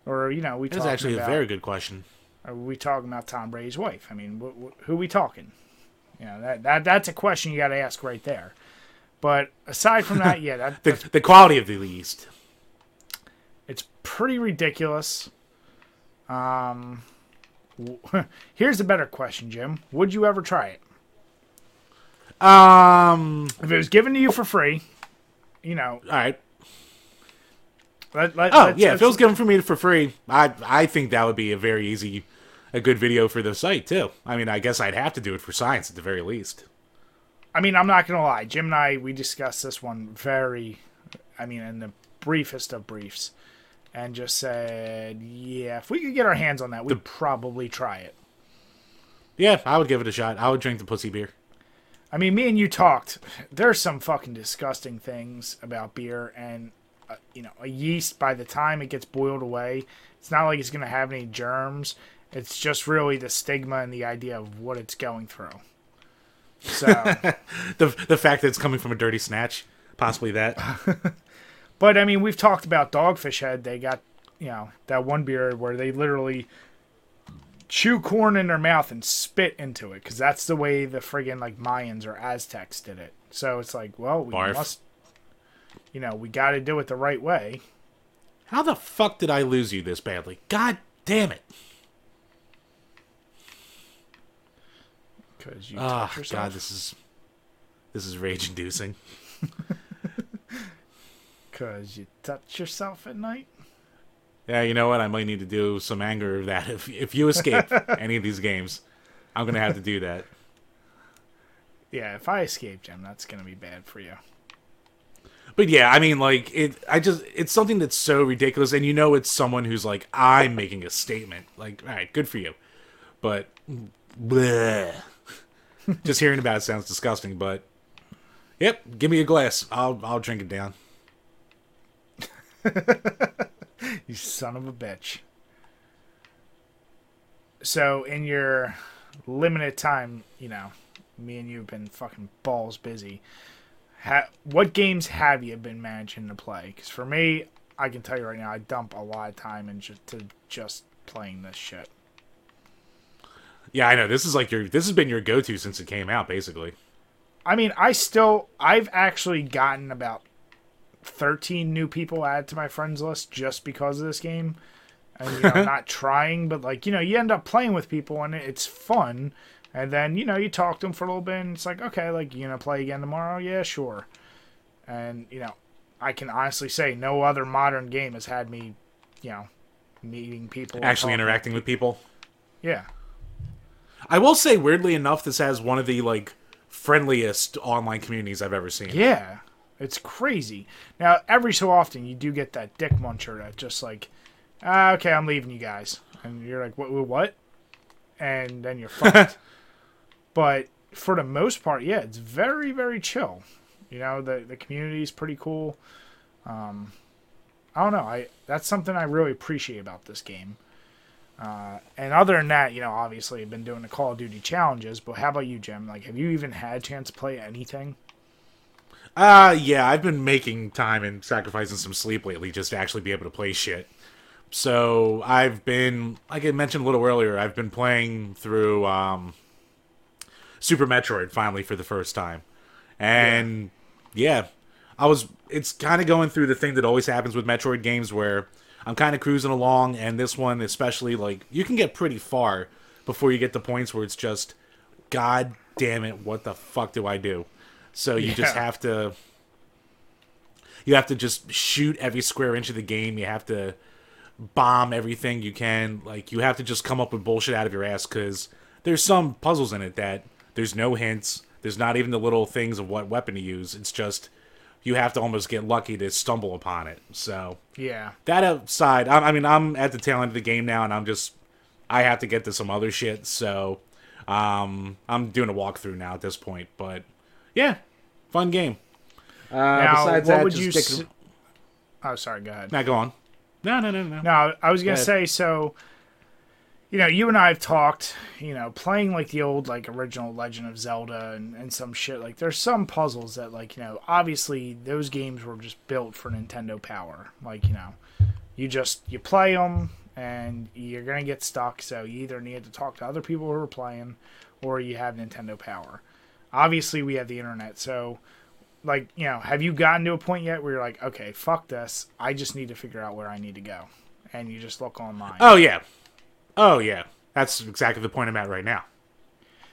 or you know we. That's actually about, a very good question. Are we talking about Tom Brady's wife? I mean, wh- wh- who are we talking? You know, that, that that's a question you got to ask right there. But aside from that, yeah, that, <laughs> the, the quality of the yeast it's pretty ridiculous. Um, w- <laughs> here's a better question, Jim. Would you ever try it um if it was given to you for free? You know, all right let, let, Oh let's- yeah, if let's- it was given for me for free, I I think that would be a very easy, a good video for the site too. I mean, I guess I'd have to do it for science at the very least. I mean, I'm not gonna lie. Jim and I we discussed this one very, I mean, in the briefest of briefs, and just said, yeah, if we could get our hands on that, we'd probably try it. Yeah, I would give it a shot. I would drink the pussy beer. I mean, me and you talked. There's some fucking disgusting things about beer, and uh, you know, a yeast by the time it gets boiled away, it's not like it's gonna have any germs. It's just really the stigma and the idea of what it's going through. So, <laughs> The the fact that it's coming from a dirty snatch, possibly that. <laughs> but I mean, we've talked about Dogfish Head. They got you know that one beer where they literally chew corn in their mouth and spit into it because that's the way the friggin' like Mayans or Aztecs did it. So it's like, well, we Barf. must, you know, we got to do it the right way. How the fuck did I lose you this badly? God damn it! Because you ah, yourself. God, this is this is rage inducing. <laughs> Because you touch yourself at night. Yeah, you know what? I might need to do some anger of that. <laughs> If if you escape <laughs> any of these games, I'm gonna have to do that. Yeah, if I escape, Jim, that's gonna be bad for you. But yeah, I mean, like it. I just it's something that's so ridiculous, and you know, it's someone who's like, I'm making a statement. Like, all right, good for you, but bleh. <laughs> just hearing about it sounds disgusting. But yep, give me a glass. I'll I'll drink it down. <laughs> You son of a bitch. So, in your limited time, you know, me and you have been fucking balls busy. Ha- what games have you been managing to play? Because for me, I can tell you right now, I dump a lot of time into to just playing this shit. Yeah, I know. This is like your this has been your go to since it came out, basically. I mean, I still, I've actually gotten about 13 new people added to my friends list just because of this game. and you know <laughs> not trying, but like you know you end up playing with people and it's fun. And then you know you talk to them for a little bit, and it's like okay, like you gonna play again tomorrow? Yeah, sure. And you know, I can honestly say no other modern game has had me, you know, meeting people, Actually interacting with people. Yeah, I will say, weirdly enough, this has one of the like friendliest online communities I've ever seen. Yeah, it's crazy. Now, every so often, you do get that dick muncher that just like, ah, okay, I'm leaving you guys, and you're like, what? What? And then you're fucked. <laughs> but for the most part, yeah, it's very, very chill. You know, the the community is pretty cool. Um, I don't know. I that's something I really appreciate about this game. Uh, and other than that, you know, obviously I've been doing the Call of Duty challenges. But how about you, Jim? Like, have you even had a chance to play anything? Uh yeah, I've been making time and sacrificing some sleep lately just to actually be able to play shit. So I've been, like I mentioned a little earlier, I've been playing through um, Super Metroid finally for the first time, and yeah, I was. It's kind of going through the thing that always happens with Metroid games, where I'm kind of cruising along, and this one especially, like you can get pretty far before you get to points where it's just, God damn it, what the fuck do I do? So you just have to you have to just shoot every square inch of the game. You have to bomb everything you can. Like you have to just come up with bullshit out of your ass because there's some puzzles in it that there's no hints. There's not even the little things of what weapon to use. It's just you have to almost get lucky to stumble upon it. So Yeah. that aside, I, I mean, I'm at the tail end of the game now, and I'm just I have to get to some other shit. So um, I'm doing a walkthrough now at this point. But yeah, fun game. Uh, Now, besides what that, would just you? stick- s- oh, sorry. Go ahead. now go on. No, no, no, no. No, I was gonna Go say so. You know, you and I have talked. You know, playing like the old like original Legend of Zelda and, and some shit. Like, there's some puzzles that like you know, obviously those games were just built for Nintendo Power. Like you know, you just you play them and you're gonna get stuck. So you either need to talk to other people who are playing, or you have Nintendo Power. Obviously, we have the internet, so like you know have you gotten to a point yet where you're like okay fuck this i just need to figure out where i need to go and you just look online Oh yeah, oh yeah. That's exactly the point I'm at right now.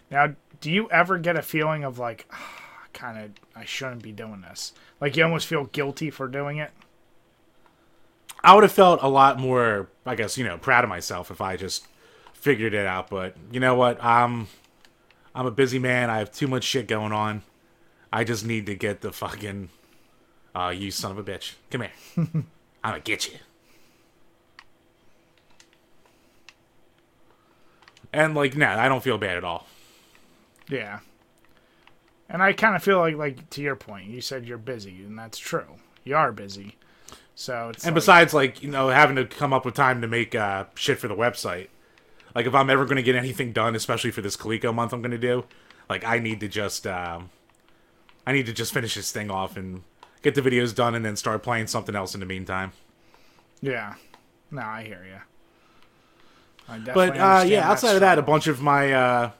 now do you ever get a feeling of like ah, kind of i shouldn't be doing this like you almost feel guilty for doing it I would have felt a lot more, I guess, you know, proud of myself if I just figured it out. But you know what? I'm, I'm a busy man. I have too much shit going on. I just need to get the fucking, uh, you son of a bitch. Come here. <laughs> I'm gonna get you. And like, nah, I don't feel bad at all. yeah and i kind of feel like like to your point you said you're busy and that's true you are busy so it's And like- besides, like you know, having to come up with time to make uh, shit for the website. Like if I'm ever going to get anything done, especially for this Coleco month, I'm going to do. Like I need to just, um, I need to just finish this thing off and get the videos done, and then start playing something else in the meantime. yeah no i hear you I But uh, yeah, outside of that, a bunch of my, uh,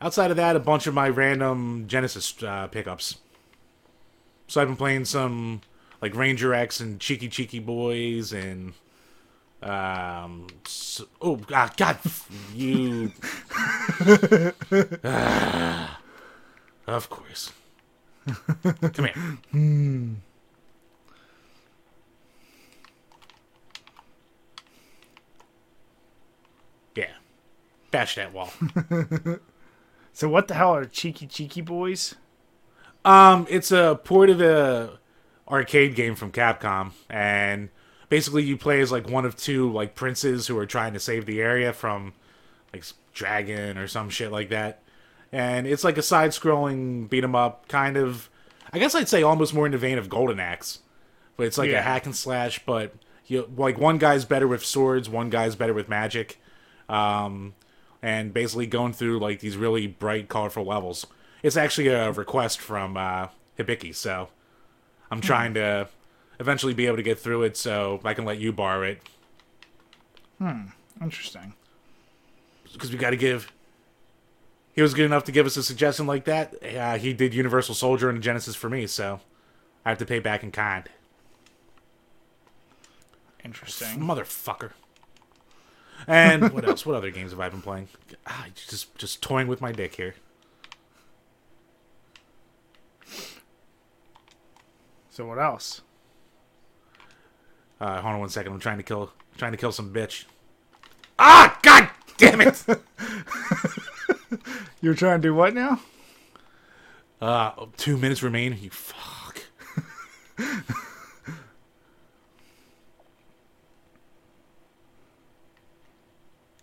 outside of that, a bunch of my random Genesis uh, pickups. So I've been playing some like Ranger X and Chiki Chiki Boys and um s oh god god you. Ah, of course. Come here. Yeah. Bash that wall. <laughs> So what the hell are Chiki Chiki Boys? Um, it's a port of a arcade game from Capcom, and basically you play as like one of two like princes who are trying to save the area from like dragon or some shit like that. And it's like a side-scrolling beat 'em up, kind of. I guess I'd say almost more in the vein of Golden Axe, but it's like Yeah. a hack and slash. But you like one guy's better with swords, one guy's better with magic. Um, and basically going through like these really bright, colorful levels. It's actually a request from uh, Hibiki, so I'm trying to eventually be able to get through it, so I can let you borrow it Hmm. interesting because we got to give. He was good enough to give us a suggestion like that. Uh, he did Universal Soldier and Genesis for me, so I have to pay back in kind. interesting Motherfucker. And <laughs> what else? What other games have I been playing? Ah, just just toying with my dick here. So what else? Uh, hold on one second. I'm trying to kill trying to kill some bitch. Ah, god damn it! <laughs> You're trying to do what now? uh, two minutes remain. You fuck. <laughs>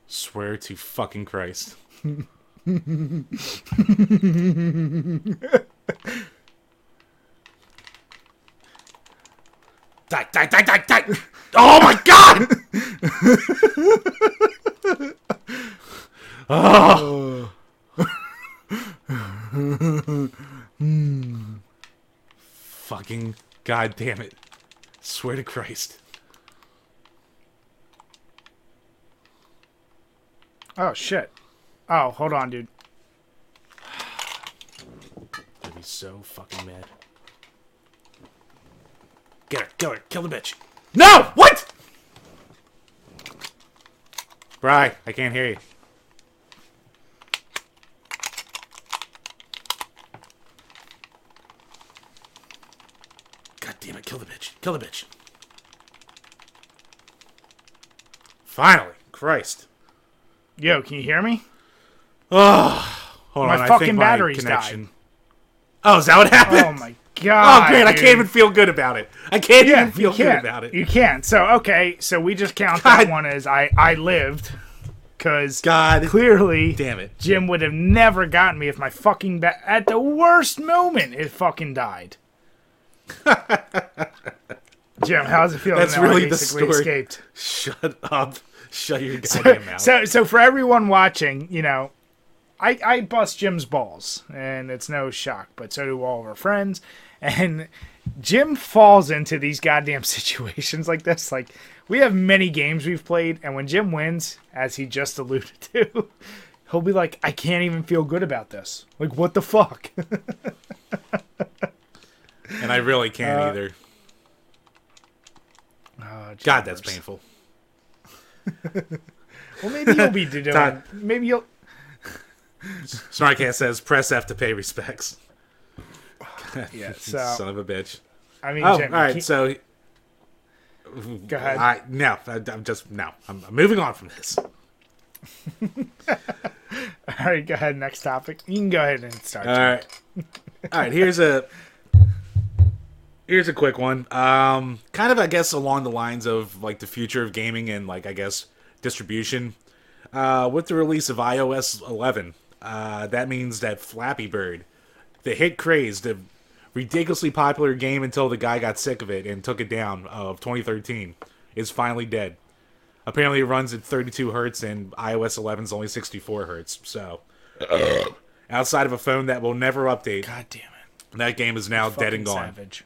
Swear to fucking Christ. <laughs> Die, die, die, die, die! Oh my god! oh. <laughs> Fucking god damn it. Swear to Christ. Oh shit. Oh, hold on, dude. I'd be so fucking mad. Get her, kill her, kill the bitch. No! What? Bry, I can't hear you. God damn it, kill the bitch. Kill the bitch. Finally. Christ. Yo, can you hear me? Oh, hold My on, I fucking think my batteries connection. Oh, is that what happened? Oh my Oh, god. Oh, great! I can't even feel good about it. I can't Yeah, even feel good about it. You can't. So okay, so we just count God. that one as I I lived, because God clearly damn it! Jim would have never gotten me if my fucking ba- at the worst moment it fucking died. <laughs> Jim, how's it feel? That's now really the story. Escaped. Shut up! Shut your goddamn mouth. So, so for everyone watching, you know, I I bust Jim's balls, and it's no shock. But so do all of our friends, and Jim falls into these goddamn <laughs> situations like this. Like we have many games we've played, and when Jim wins, as he just alluded <laughs> to, he'll be like, "I can't even feel good about this. Like, what the fuck?" <laughs> and I really can't Uh, either. Oh, God, that's painful. Well, maybe you'll be doing. Todd. maybe you'll. Smartcast says press F to pay respects. <laughs> Yeah. So Son of a bitch. I mean, Oh, Jim, all right. So, go ahead. I no, I, I'm just no. I'm, I'm moving on from this. <laughs> all right, go ahead. Next topic. You can go ahead and start. All right. All right. Here's a here's a quick one. Um, kind of, I guess, along the lines of like the future of gaming and like I guess distribution. Uh, with the release of iOS 11, uh, that means that Flappy Bird, the hit craze, the ridiculously popular game until the guy got sick of it and took it down of 2013, is finally dead. Apparently, it runs at 32 hertz, and iOS 11 is only 64 hertz. So, outside of a phone that will never update, God damn it. that game is now dead and gone. Savage.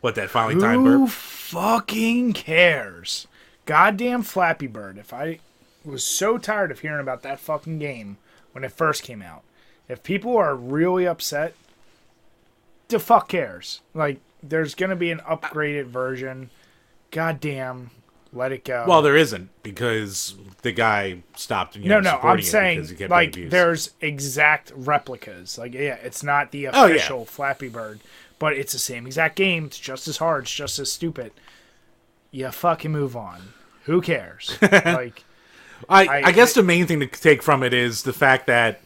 What that finally time Who burp? fucking cares? Goddamn Flappy Bird. If I was so tired of hearing about that fucking game when it first came out, if people are really upset, the fuck cares? Like, there's gonna be an upgraded version. Goddamn, let it go. Well, there isn't because the guy stopped. You no, know, no, supporting I'm saying like there's exact replicas. Like, yeah, it's not the Oh, yeah. official Flappy Bird, but it's the same exact game. It's just as hard. It's just as stupid. You fucking move on. Who cares? <laughs> like, I, I- I guess the main thing to take from it is the fact that,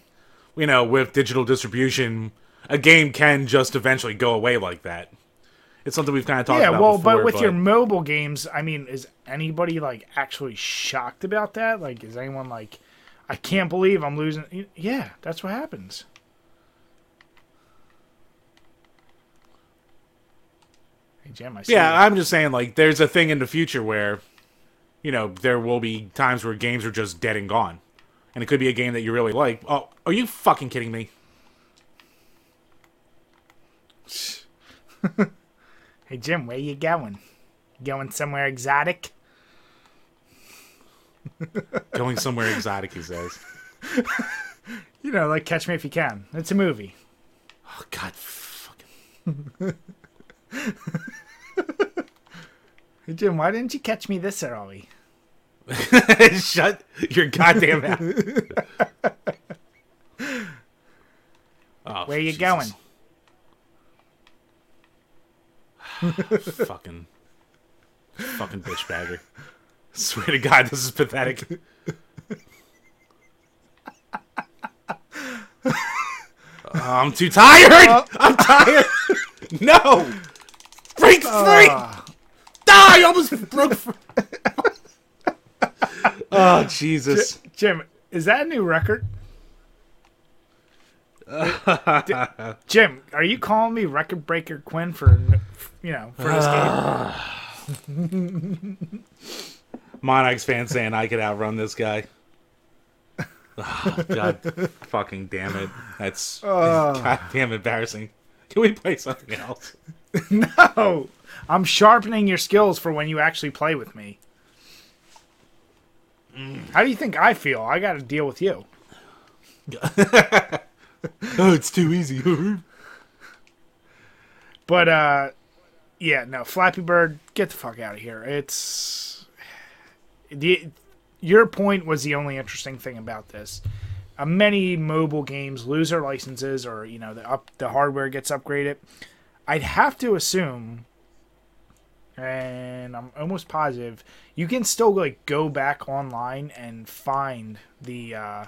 you know, with digital distribution, a game can just eventually go away like that. It's something we've kind of talked yeah, about Yeah, well, before. but with your mobile games, I mean, is anybody like actually shocked about that? Like, is anyone like, I can't believe I'm losing? Yeah, that's what happens. Hey, Jim, I see yeah, you. I'm just saying, like, there's a thing in the future where, you know, there will be times where games are just dead and gone. And it could be a game that you really like. Oh, are you fucking kidding me? <laughs> Hey Jim, where you going? Going somewhere exotic? <laughs> Going somewhere exotic, he says. <laughs> You know, like Catch Me If You Can. It's a movie. Oh, God, fucking. Hey Jim, why didn't you catch me this early? Shut your goddamn mouth. oh, Where you Jesus. going? Fucking, fucking bitch bagger. Swear to God, this is pathetic. Oh, I'm too tired. I'm tired. no, break free. Ah, Die! I almost broke free. <laughs> oh Jesus! Jim, is that a new record? D- <laughs> Jim, are you calling me record breaker Quinn for you know for this game? <sighs> Monarchs fans saying I could outrun this guy. Oh, God fucking damn it. That's <sighs> ah. goddamn embarrassing. Can we play something else? <laughs> No, I'm sharpening your skills for when you actually play with me. Mm. How do you think I feel? I got to deal with you. <laughs> <laughs> Oh, it's too easy. <laughs> But uh, yeah, no, Flappy Bird, get the fuck out of here. It's the your point was the only interesting thing about this. Uh, many mobile games lose their licenses, or you know, the up the hardware gets upgraded. I'd have to assume, and I'm almost positive, you can still like go back online and find the uh,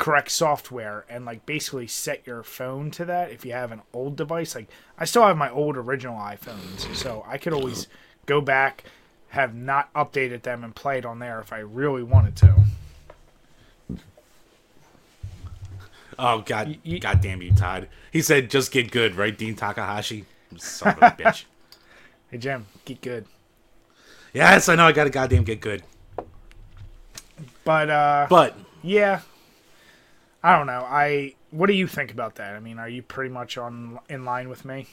correct software and like basically set your phone to that if you have an old device. Like I still have my old original iPhones, so I could always go back, have not updated them and play it on there if I really wanted to. Oh God, y- God damn you, Todd. He said, "Just get good, right, Dean Takahashi." Son of a <laughs> bitch. Hey Jim, get good. Yes, I know. I got to goddamn get good. But uh But yeah. I don't know. I what do you think about that? I mean, are you pretty much on in line with me?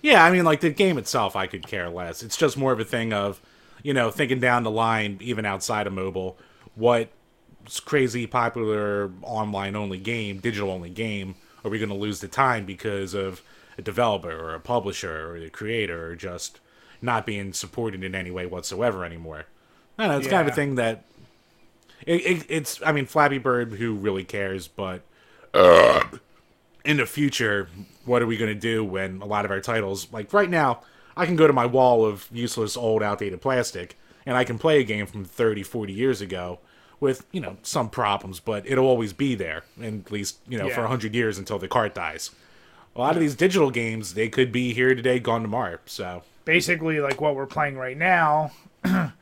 Yeah, I mean, like the game itself, I could care less. It's just more of a thing of, you know, thinking down the line, even outside of mobile, what crazy popular online only game, digital only game, are we going to lose the time because of a developer or a publisher or the creator or just not being supported in any way whatsoever anymore? I don't know. It's kind of a thing that it, it, it's. I mean, Flappy Bird, who really cares? But in the future, what are we going to do when a lot of our titles, like right now, I can go to my wall of useless, old, outdated plastic, and I can play a game from 30, 40 years ago with, you know, some problems, but it'll always be there, and at least, you know, for Yeah. 100 years until the cart dies. A lot of these digital games, they could be here today, gone tomorrow, so. Basically like what we're playing right now, <clears throat>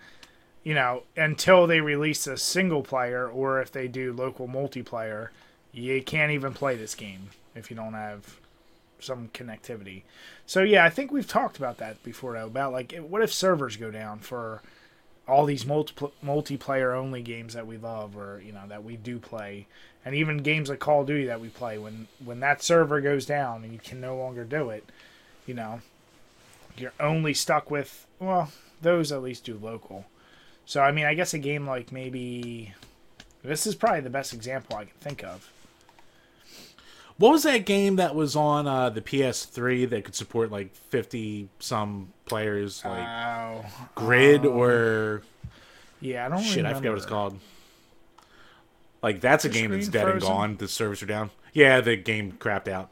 you know, until they release a single player or if they do local multiplayer, you can't even play this game if you don't have some connectivity. So yeah, I think we've talked about that before though, about like what if servers go down for all these multi- multiplayer only games that we love or you know that we do play and even games like Call of Duty that we play when when that server goes down and you can no longer do it, you know, you're only stuck with well, those at least do local. So I mean, I guess a game like maybe this is probably the best example I can think of. What was that game that was on uh, the PS3 that could support like 50 some players? Like Oh, Grid or. yeah, I don't Shit, I remember. forget what it's called. Like that's a The game that's dead and gone. The servers are down. Yeah, the game crapped out.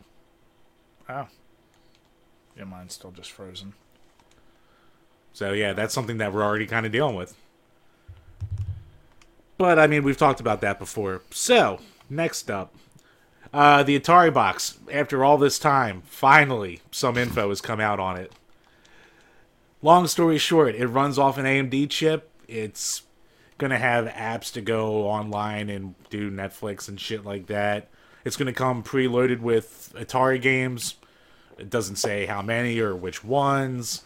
Oh, yeah, mine's still just frozen. So yeah, that's something that we're already kind of dealing with. But I mean, we've talked about that before. So next up, uh, the Atari box. After all this time, finally some info has come out on it. Long story short, it runs off an AMD chip. It's gonna have apps to go online and do Netflix and shit like that. It's gonna come preloaded with Atari games. It doesn't say how many or which ones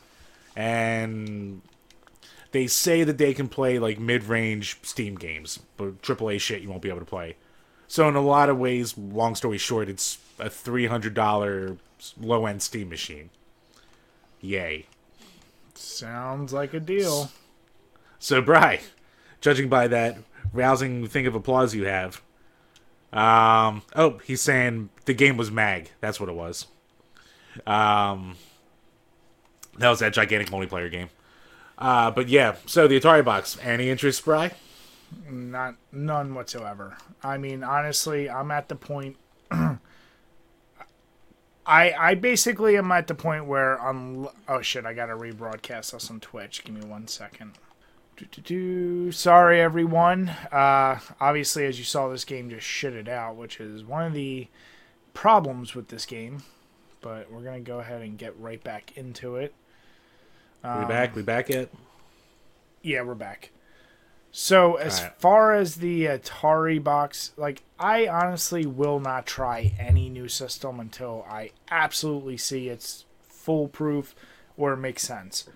and they say that they can play like mid-range Steam games, but AAA shit you won't be able to play. So in a lot of ways, long story short, it's a three hundred dollar low-end Steam machine. Yay! Sounds like a deal. So Bry, judging by that rousing thing of applause you have, um, oh, he's saying the game was Mag. That's what it was. Um, that was that gigantic multiplayer game. Uh, but yeah, so the Atari box. Any interest, Bry? Not none whatsoever. I mean, honestly, I'm at the point. <clears throat> I I basically am at the point where I'm. Oh shit! I gotta rebroadcast us on Twitch. Give me one second. Sorry, everyone. Uh, obviously, as you saw, this game just shitted out, which is one of the problems with this game. But we're gonna go ahead and get right back into it. We back? We back yet? Yeah, we're back. So as Alright. far as the Atari box, like I honestly will not try any new system until I absolutely see it's foolproof or it makes sense.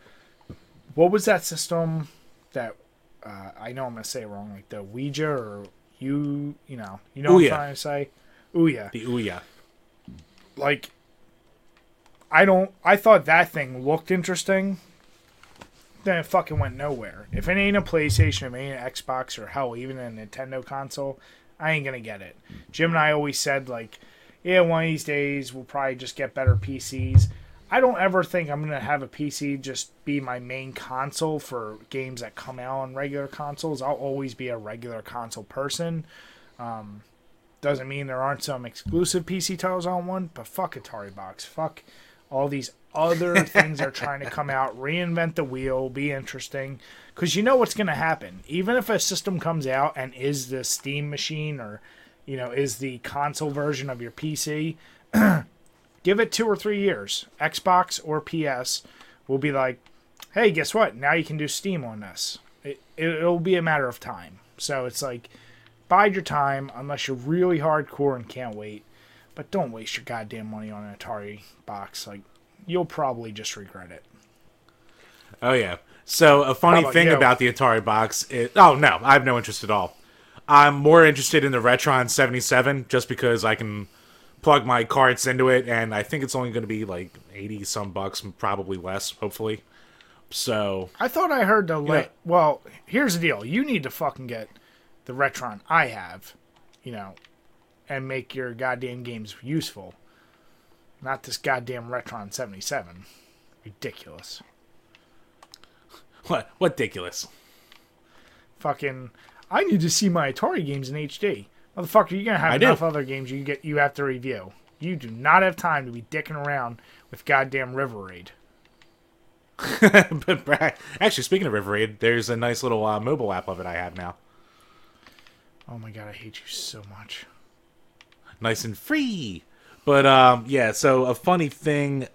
What was that system that uh, I know I'm gonna say it wrong, like the Ouija or you, you know, you know what I'm trying to say? Ouya. The Ouya. Like, I don't. I thought that thing looked interesting. Then it fucking went nowhere. If it ain't a PlayStation, if it ain't an Xbox, or hell, even a Nintendo console, I ain't gonna get it. Jim and I always said like, yeah, one of these days we'll probably just get better PCs. I don't ever think I'm gonna have a PC just be my main console for games that come out on regular consoles. I'll always be a regular console person. Um, doesn't mean there aren't some exclusive PC titles on one, but fuck Atari Box. Fuck all these other things they're trying to come out, reinvent the wheel, be interesting. Because you know what's going to happen. Even if a system comes out and is the Steam machine or, you know, is the console version of your PC, <clears throat> give it two or three years. Xbox or PS will be like, hey, guess what? Now you can do Steam on this. It, it'll be a matter of time. So it's like, bide your time unless you're really hardcore and can't wait. But don't waste your goddamn money on an Atari box. Like, you'll probably just regret it. Oh yeah. So a funny about thing you? about the Atari box is oh no, I have no interest at all. I'm more interested in the Retron 77 just because I can plug my carts into it and I think it's only going to be like 80 some bucks, probably less, hopefully. So, I thought I heard the late. Well, here's the deal. You need to fucking get the Retron I have, you know, and make your goddamn games useful. Not this goddamn Retron 77. Ridiculous. what what ridiculous. Fucking. I need to see my Atari games in HD. Motherfucker, you're gonna have I do. enough other games you get you have to review. You do not have time to be dicking around with goddamn River Raid. <laughs> but actually speaking of River Raid, there's a nice little uh, mobile app of it I have now. Oh my god, I hate you so much. nice and free. But um, yeah, so a funny thing.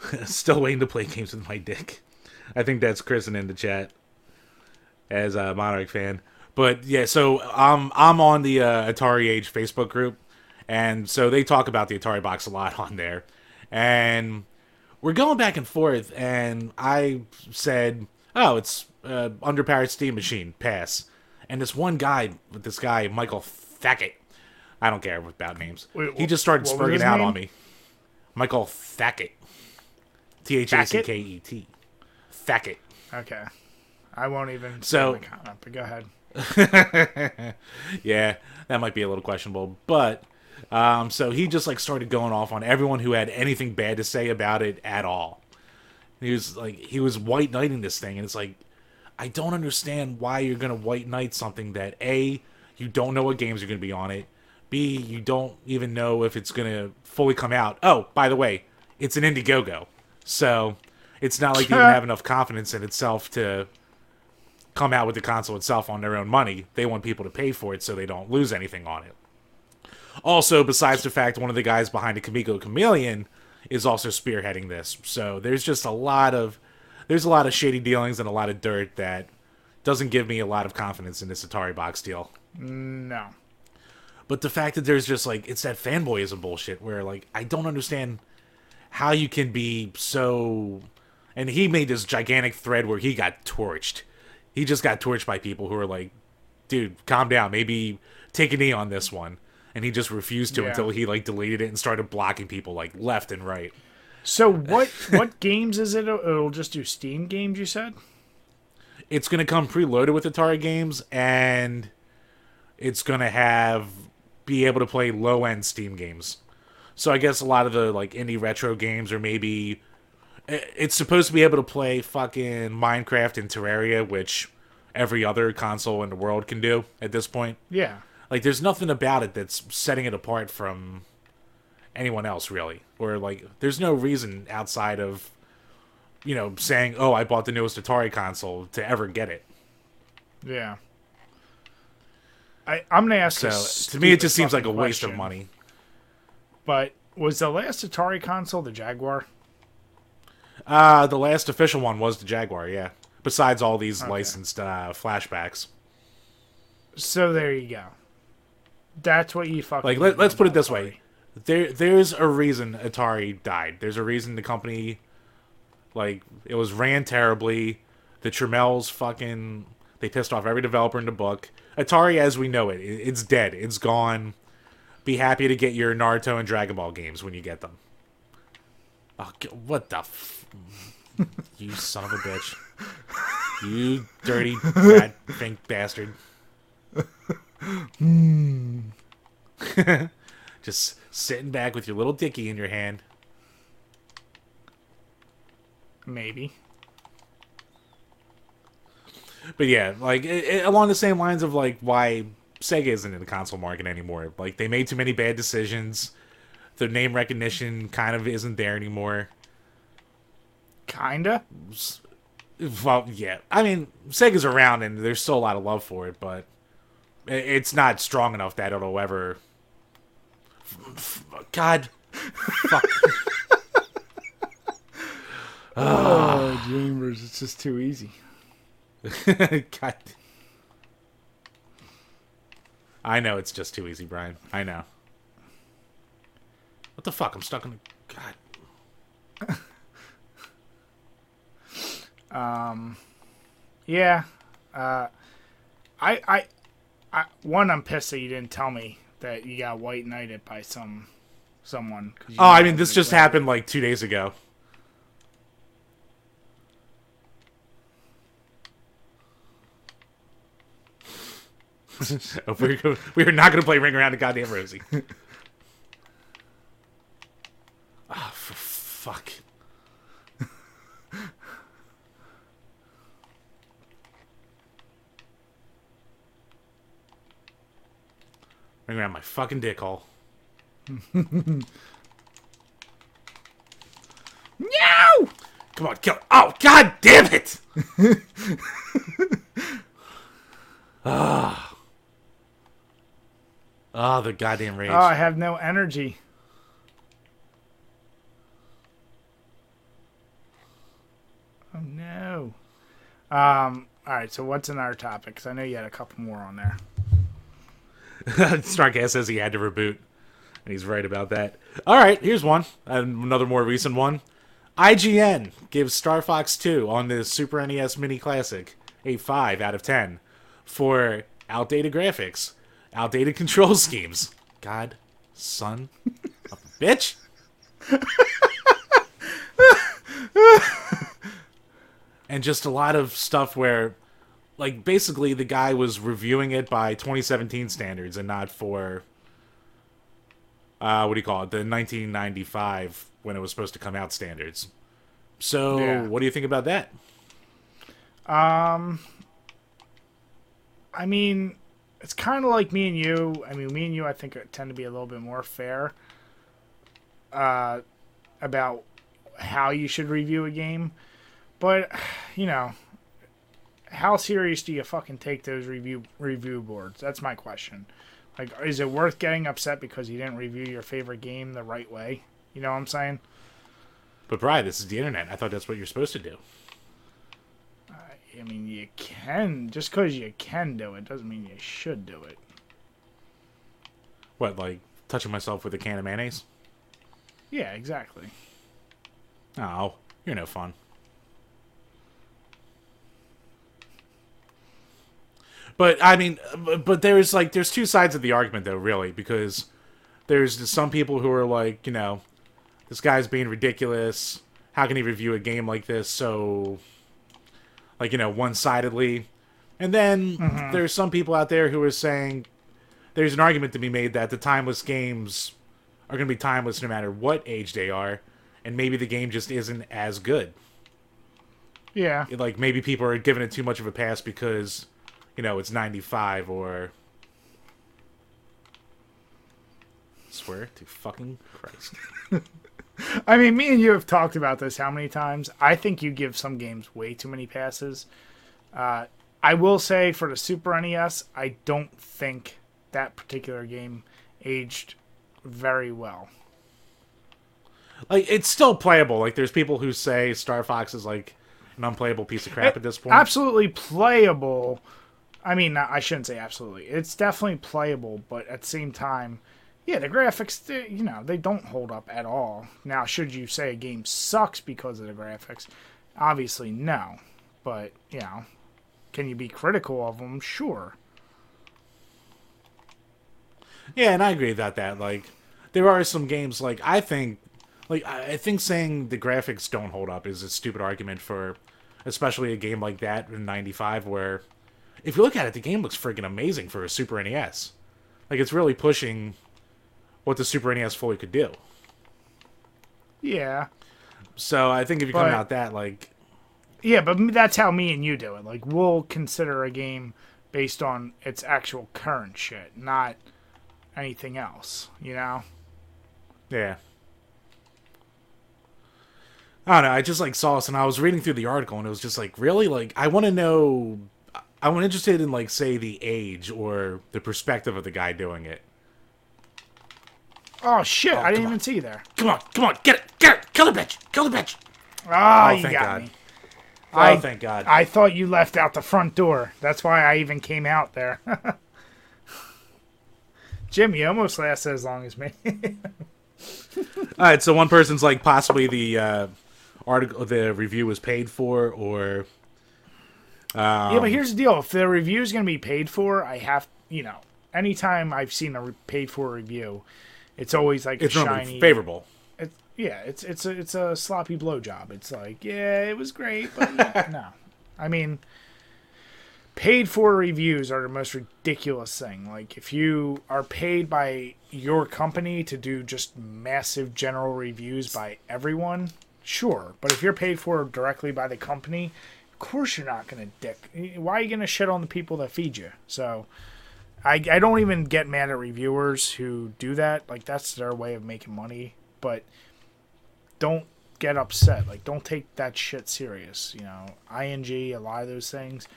<laughs> Still waiting to play games with my dick. I think that's Kristen in the chat as a Monarch fan. But yeah, so I'm I'm on the uh, Atari Age Facebook group, and so they talk about the Atari box a lot <laughs> on there, and we're going back and forth. And I said, "Oh, it's uh, underpowered Steam machine, pass." And this one guy, this guy Michael Thackett, I don't care about names. Wait, he just started spurging out name? on me. Michael Thackett, T H A C K E T, Thackett. Okay. I won't even So- comment, but go ahead. <laughs> yeah, that might be a little questionable. But um, so he just like started going off on everyone who had anything bad to say about it at all. He was like he was white knighting this thing, and it's like I don't understand why you're gonna white knight something that a you don't know what games are gonna be on it. B you don't even know if it's gonna fully come out. Oh, by the way, it's an Indiegogo, so it's not like they <laughs> even have enough confidence in itself to come out with the console itself on their own money. They want people to pay for it so they don't lose anything on it. Also, besides the fact one of the guys behind the Coleco Chameleon is also spearheading this. So there's just a lot of there's a lot of shady dealings and a lot of dirt that doesn't give me a lot of confidence in this Atari box deal. No. But the fact that there's just like it's that fanboyism bullshit where like I don't understand how you can be so and he made this gigantic thread where he got torched. He just got torched by people who are like, dude, calm down, maybe take a knee on this one. And he just refused to Yeah. until he like deleted it and started blocking people like left and right. So what <laughs> what games is it? It'll just do Steam games, you said? It's gonna come preloaded with Atari games and it's gonna have be able to play low end Steam games. So I guess a lot of the like indie retro games or maybe eh, it's supposed to be able to play fucking Minecraft and Terraria, which every other console in the world can do at this point. Yeah. Like, there's nothing about it that's setting it apart from anyone else, really. Or like, there's no reason outside of, you know, saying, "Oh, I bought the newest Atari console" to ever get it. Yeah. I, I'm gonna ask. So a to me, it just seems like a waste of money. But was the last Atari console the Jaguar? Uh, the last official one was the Jaguar, yeah. Besides all these licensed uh, flashbacks. So there you go. That's what you fucking. Like, let let's put it this Atari. way: there, there's a reason Atari died. There's a reason the company, like, it was ran terribly. The Tramiels fucking, they pissed off every developer in the book. Atari, as we know it, it- it's dead. It's gone. Be happy to get your Naruto and Dragon Ball games when you get them. Oh, what the? F- you son of a bitch! You dirty fat pink bastard! <laughs> Just sitting back with your little dicky in your hand. Maybe. But yeah, like it, it- along the same lines of like why Sega isn't in the console market anymore. Like they made too many bad decisions. The name recognition kind of isn't there anymore. Kinda. Well, yeah. I mean, Sega's around and there's still a lot of love for it, but it's not strong enough that it'll ever. God, fuck. <laughs> Oh, Dreamers, it's just too easy. <laughs> God. I know it's just too easy, Brian. I know. What the fuck? I'm stuck in the. God. <laughs> um Yeah. Uh, I, I, I, one, I'm pissed that you didn't tell me that you got white knighted by some, someone Oh, I mean, this just happened like two days ago. Oh, <laughs> we're, go- we're not going to play Ring Around the Goddamn Rosie. oh, for fuck. <laughs> Ring around my fucking dick hole. <laughs> No! Come on, kill. Oh, god damn it! Ah. Oh, the goddamn rage. Oh, I have no energy. Oh no. Um. All right. So what's in our topic? 'Cause I know you had a couple more on there. <laughs> Starcast says he had to reboot, and he's right about that. All right, here's one. Another more recent one. IGN gives Star Fox 2 on the Super NES Mini Classic a 5 out of 10 for outdated graphics, outdated control schemes. God, son of a bitch. and just a lot of stuff where like basically the guy was reviewing it by 2017 standards and not for uh what do you call it the 1995 when it was supposed to come out standards so Yeah. what do you think about that Um, I mean, it's kind of like me and you. I mean, me and you, I think, tend to be a little bit more fair uh, about how you should review a game. But, <sighs> you know, how serious do you fucking take those review review boards? That's my question. Like, is it worth getting upset because you didn't review your favorite game the right way? You know what I'm saying? but Brian this is the internet i thought that's what you're supposed to do I mean, you can. Just because you can do it doesn't mean you should do it. what like touching myself with a can of mayonnaise Yeah, exactly. oh you're no fun But I mean, but- there's like there's two sides of the argument though, really, because there's some people who are like, you know, this guy's being ridiculous. How can he review a game like this so, like you know, one-sidedly? And then mm-hmm. there's some people out there who are saying there's an argument to be made that the timeless games are going to be timeless no matter what age they are, and maybe the game just isn't as good. Yeah. Like maybe people are giving it too much of a pass because, you know, it's 95 or. swear to fucking Christ. <laughs> I mean, me and you have talked about this how many times? I think you give some games way too many passes. Uh, I will say for the Super NES, I don't think that particular game aged very well. Like it's still playable. Like there's people who say Star Fox is like an unplayable piece of crap at this point. Absolutely playable. I mean, I shouldn't say absolutely. It's definitely playable, but at the same time, yeah, the graphics, they, you know, they don't hold up at all. Now, should you say a game sucks because of the graphics? Obviously, no. But, you know, can you be critical of them? Sure. Yeah, and I agree about that. Like, there are some games like I think, like I think saying the graphics don't hold up is a stupid argument for, especially a game like that in '95, where if you look at it, the game looks freaking amazing for a Super NES. Like, it's really pushing what the Super NES fully could do. Yeah. So I think if you come out that like, Yeah, but that's how me and you do it. Like, we'll consider a game based on its actual current shit, not anything else, you know? yeah. I don't know. I just like saw this, and I was reading through the article, and it was just like, really, like I want to know. I'm interested in like say the age or the perspective of the guy doing it. Oh, shit. I didn't come even on. see there. Come on, come on, get it, get it, kill the bitch, kill the bitch. Ah, Oh, you thank got God. me. Oh, I- thank God. I thought you left out the front door. That's why I even came out there. <laughs> Jim, you almost lasted as long as me. <laughs> All right, so one person's like possibly the uh, article, the review was paid for, or yeah, but here's the deal: if the review is going to be paid for, I have, you know, anytime I've seen a re- paid for review, it's always like it's a shiny. favorable. It, yeah, it's it's a it's a sloppy blowjob. It's like, yeah, it was great, but <laughs> yeah, no. I mean, paid for reviews are the most ridiculous thing. Like, if you are paid by your company to do just massive general reviews by everyone, sure. But if you're paid for directly by the company, of course you're not gonna dick. Why are you gonna shit on the people that feed you? So. I, I don't even get mad at reviewers who do that. Like that's their way of making money. But don't get upset. Like don't take that shit serious. You know, ing a lot of those things,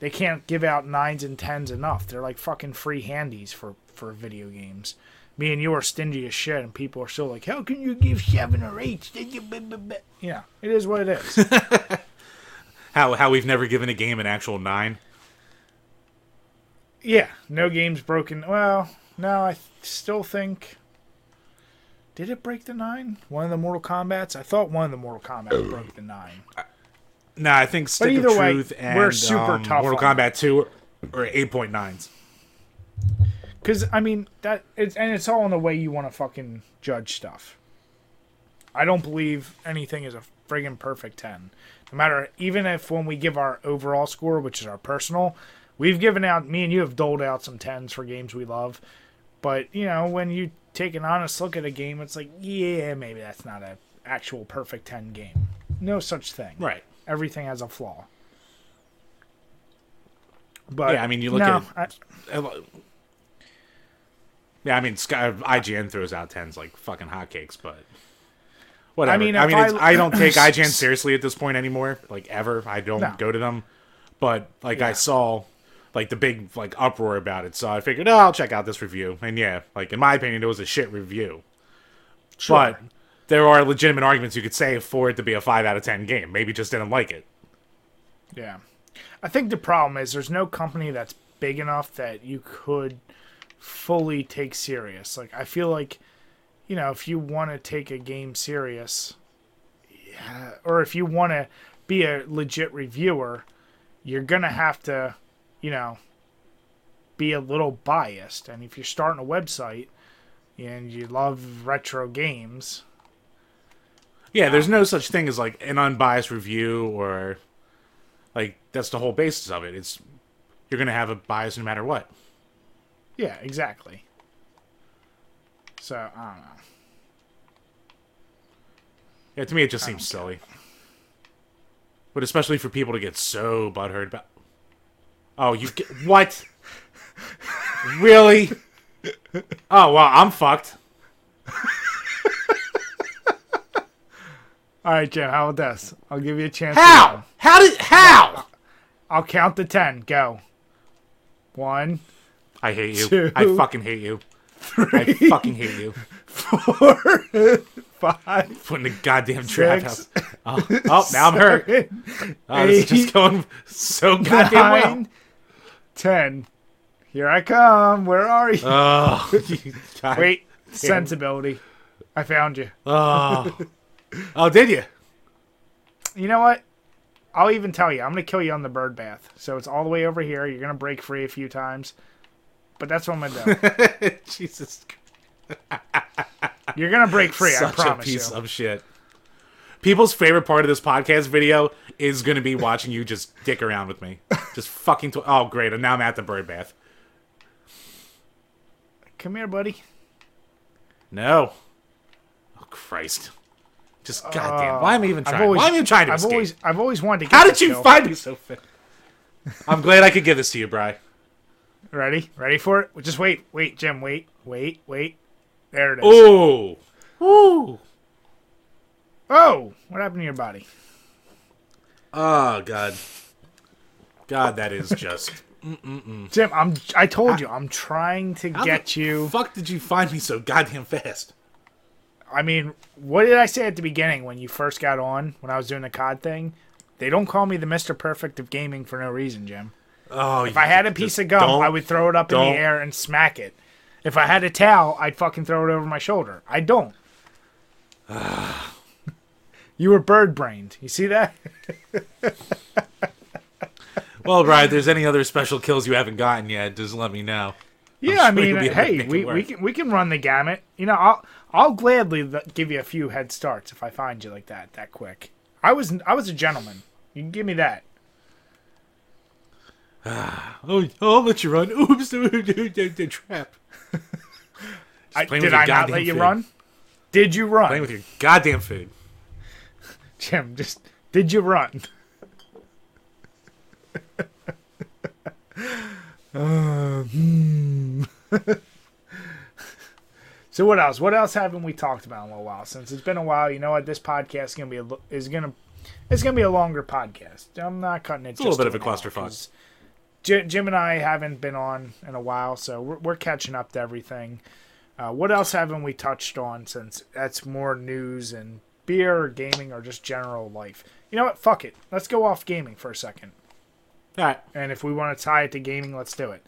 they can't give out nines and tens enough. They're like fucking free handies for for video games. Me and you are stingy as shit, and people are still like, "How can you give seven or eight? Yeah, it is what it is. <laughs> How how we've never given a game an actual nine. Yeah, no game's broken. Well, no, I th- still think. Did it break the nine? One of the Mortal Kombat's? I thought one of the Mortal Kombat broke the nine. No, I think Stick of way, Truth and we're super um, tough Mortal Kombat Two or eight point nines. Because I mean that it's and it's all in the way you want to fucking judge stuff. I don't believe anything is a friggin' perfect ten. No matter even if when we give our overall score, which is our personal, we've given out. Me and you have doled out some tens for games we love, but you know when you take an honest look at a game, it's like yeah, maybe that's not a actual perfect ten game. No such thing. Right. Everything has a flaw. But Yeah, I mean, you look no, at- I, Yeah, I mean, Sky, IGN throws out tens like fucking hotcakes, but whatever. I mean, I, mean, it's, I- I don't take <laughs> IGN seriously at this point anymore, like ever. I don't No. go to them, but like I saw like the big like uproar about it, so I figured, oh, I'll check out this review. And yeah, like in my opinion, it was a shit review. Sure. But there are legitimate arguments you could say for it to be a five out of ten game. Maybe just didn't like it. Yeah. I think the problem is there's no company that's big enough that you could fully take serious. Like I feel like you know, if you want to take a game serious yeah, or if you want to be a legit reviewer, you're going to have to, you know, be a little biased. And if you're starting a website and you love retro games, Yeah, there's no such thing as like an unbiased review or like that's the whole basis of it. It's you're gonna have a bias no matter what. Yeah, exactly. So I don't know. Yeah, to me it just seems silly. But especially for people to get so butthurt about. Oh, you get what? really? Oh well, I'm fucked. All right, Jim. How about this? I'll give you a chance. How? How did? How? I'll count to ten. Go. One, I hate you. Two. I fucking hate you. Three, I fucking hate you. four, <laughs> five, Putting the goddamn trap house. Oh, oh, now I'm hurt. Oh, this is just going so goddamn well. Ten. Here I come. Where are you? Oh, <laughs> <laughs> you Wait, sensibility. I found you. Oh. <laughs> oh, did you? You know what? I'll even tell you. I'm gonna kill you on the bird bath. So it's all the way over here. You're gonna break free a few times, but that's what I'm gonna do. Jesus. You're gonna break free. I Such a promise piece you. of shit. People's favorite part of this podcast video is going to be watching you just dick around with me. Just fucking. Tw- oh, great. And now I'm at the bird bath. Come here, buddy. No. Oh, Christ. Just goddamn. Why am I even Uh, trying? always, Why am I even trying to I've escape? always, I've always wanted to. Get How did this you find me so fit? <laughs> I'm glad I could give this to you, Bry. Ready? Ready for it? Just wait, wait, Jim. Wait, wait, wait. There it is. Ooh. Ooh. Oh, what happened to your body? Oh, God. God, that is just. Jim, I'm. I told you, I'm trying to How get the you. fuck did you find me so goddamn fast? I mean, what did I say at the beginning when you first got on? When I was doing the COD thing, they don't call me the Mister Perfect of gaming for no reason, Jim. Oh, If I had a piece of gum, I would throw it up in the air and smack it. If I had a towel, I'd fucking throw it over my shoulder. I don't. <sighs> <sighs> you were bird brained. You see that? <laughs> Well, if there's any other special kills you haven't gotten yet, just let me know. Yeah, I mean, you'll be able to hey, we, we can we can run the gamut. You know, I'll I'll gladly give you a few head starts if I find you like that that quick. I was I was a gentleman. You can give me that. <sighs> Oh, I'll let you run. <laughs> Oops, <laughs> the, the trap. I, did I not let you food. run? Did you run, Playing with your goddamn food. Jim? Just did you run? Uh, <laughs> hmm. <sighs> so what else? What else haven't we talked about in a little while? Since it's been a while, you know what? This podcast is gonna be a, is gonna it's gonna be a longer podcast. I'm not cutting it. It's a little bit of a to an hour, clusterfuck. Jim and I haven't been on in a while, so we're, we're catching up to everything. Uh, what else haven't we touched on since that's more news and beer or gaming or just general life? You know what? Fuck it. Let's go off gaming for a second. All right. And if we want to tie it to gaming, let's do it.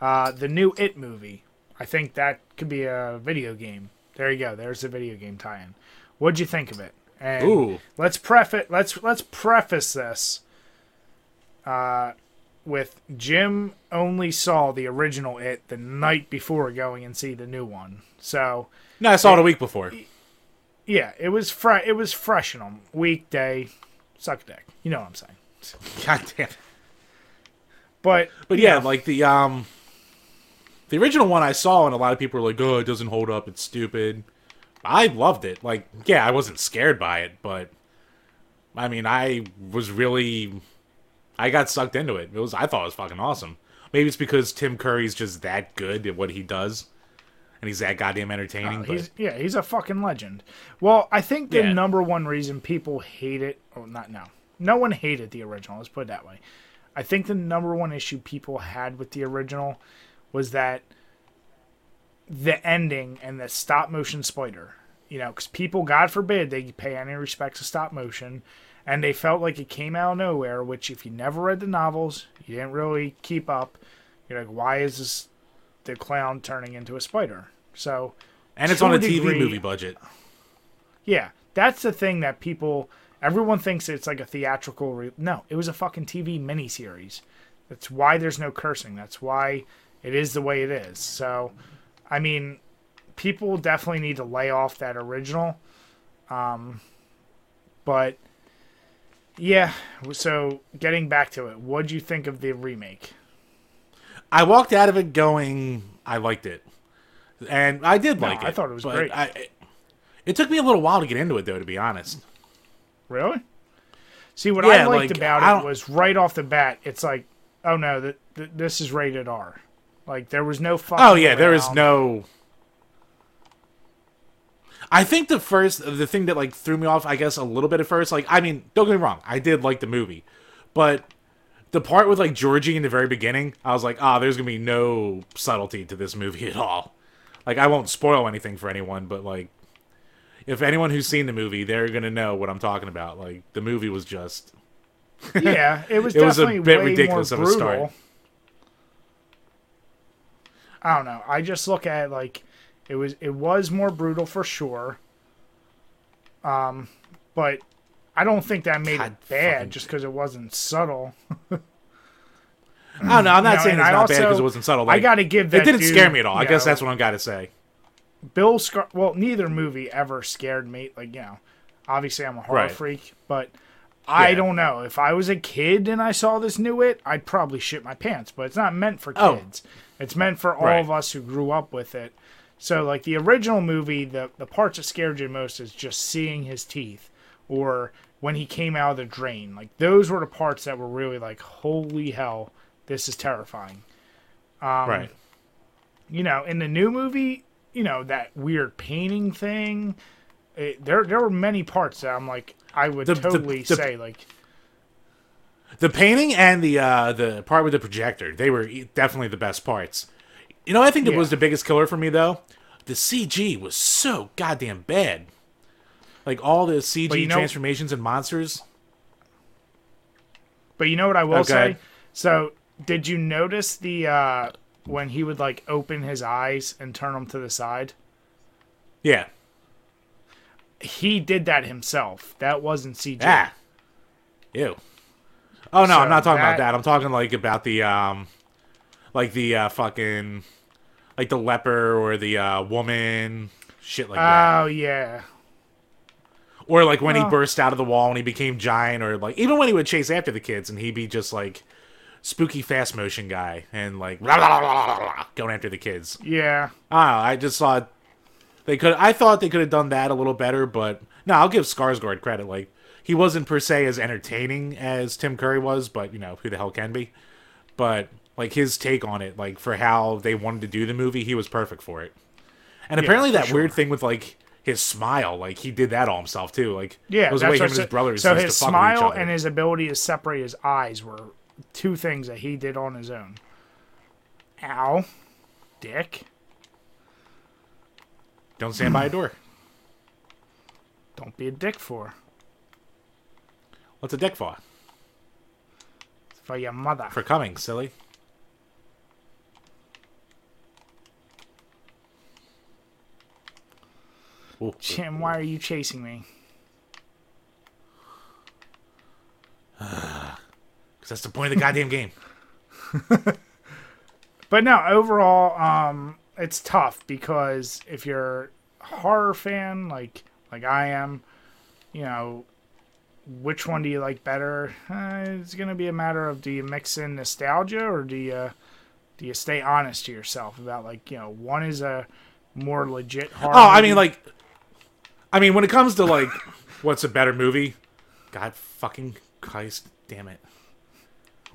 Uh, the new It movie. I think that could be a video game. There you go. There's the video game tie-in. What'd you think of it? And Ooh. let's preface let's let's preface this uh, with Jim only saw the original It the night before going and see the new one. So No, I saw it a week before. Yeah, it was fre- it was fresh in them. Weekday, suck a dick. You know what I'm saying. <laughs> God damn. It. But But yeah, like the um, the original one I saw, and a lot of people were like, "Oh, it doesn't hold up. It's stupid." I loved it. Like, yeah, I wasn't scared by it, but I mean, I was really, I got sucked into it. It was, I thought it was fucking awesome. Maybe it's because Tim Curry's just that good at what he does, and he's that goddamn entertaining. Uh, but He's yeah, he's a fucking legend. Well, I think the Yeah. number one reason people hate it, or not now, no one hated the original. Let's put it that way. I think the number one issue people had with the original was that the ending and the stop motion spider. You know, because people, God forbid, they pay any respect to stop motion, and they felt like it came out of nowhere. Which, if you never read the novels, you didn't really keep up. You're like, why is this the clown turning into a spider? So and it's on a a TV degree- movie budget. yeah, that's the thing that people. Everyone thinks it's like a theatrical. Re- no, it was a fucking TV miniseries. That's why there's no cursing. That's why it is the way it is. So, I mean, people definitely need to lay off that original. Um, but yeah, so getting back to it, what do you think of the remake? I walked out of it going, I liked it, and I did No, like it. I thought it was great. I, It took me a little while to get into it, though. To be honest. Really? See, what I liked like, about it was right off the bat. It's like, oh no, that th- this is rated R. Like there was no fucking. Oh yeah, there is no. I think the first, the thing that like threw me off, I guess a little bit at first. Like, I mean, don't get me wrong, I did like the movie, but the part with like Georgie in the very beginning, I was like, ah, there's gonna be no subtlety to this movie at all. Like, I won't spoil anything for anyone, but like, if anyone who's seen the movie, they're gonna know what I'm talking about. Like, the movie was just <laughs> Yeah, it was It was a definitely bit ridiculous of a start. I don't know. I just look at it like it was it was more brutal for sure. Um, but I don't think that made God it bad just because it wasn't subtle. I don't know. I'm not No, saying it's I not bad because it wasn't subtle. I got to give that it didn't dude, scare me at all. I you guess know, that's what I got to say. Bill Scar. Well, neither movie ever scared me. Like you know, obviously I'm a horror Right. freak, but I Yeah. don't know if I was a kid and I saw this new it, I'd probably shit my pants. But it's not meant for Oh. kids. It's meant for all Right. of us who grew up with it. So like the original movie, the the parts that scared you most is just seeing his teeth or when he came out of the drain. Like those were the parts that were really like, holy hell, this is terrifying. Um, right. you know, in the new movie, you know that weird painting thing. It, there, there were many parts that I'm like, I would The- the- totally the- say like, The painting and the uh, the part with the projector, they were definitely the best parts. You know, I think that Yeah. was the biggest killer for me though. The CG was so goddamn bad. Like all the CG you know- transformations and monsters. but you know what I will Okay. say. So, did you notice the uh when he would like open his eyes and turn them to the side? Yeah. He did that himself. That wasn't CG. Ah. Ew. Oh no, So I'm not talking about that- that. I'm talking like about the um, like the uh, fucking, like the leper or the uh, woman, shit like that. Oh yeah. Or like when he burst out of the wall and he became giant, or like even when he would chase after the kids and he'd be just like spooky fast motion guy and like blah, blah, blah, going after the kids. Yeah. I don't know. I just thought they could. I thought they could have done that a little better, but no, I'll give Skarsgård credit. Like he wasn't per se as entertaining as Tim Curry was, but you know who the hell can be. But like his take on it, like for how they wanted to do the movie, he was perfect for it. And apparently that sure. weird thing with like his smile, like he did that all himself too. Like Yeah, it was the way him and his brothers So his to fuck with each smile and his ability to separate his eyes were two things that he did on his own. Ow, dick! Don't stand by a door. <clears throat> Don't be a dick for What's a dick for? for your mother. For coming, silly. Jim, why are you chasing me? <sighs> Because that's the point of the goddamn game. <laughs> But no, overall, um, it's tough because if you're a horror fan, like like I am, you know, which one do you like better? Uh, it's gonna be a matter of do you mix in nostalgia or do you do you stay honest to yourself about like you know one is a more legit horror. Oh, I mean, like, I mean, when it comes to like, what's a better movie? God fucking Christ, damn it!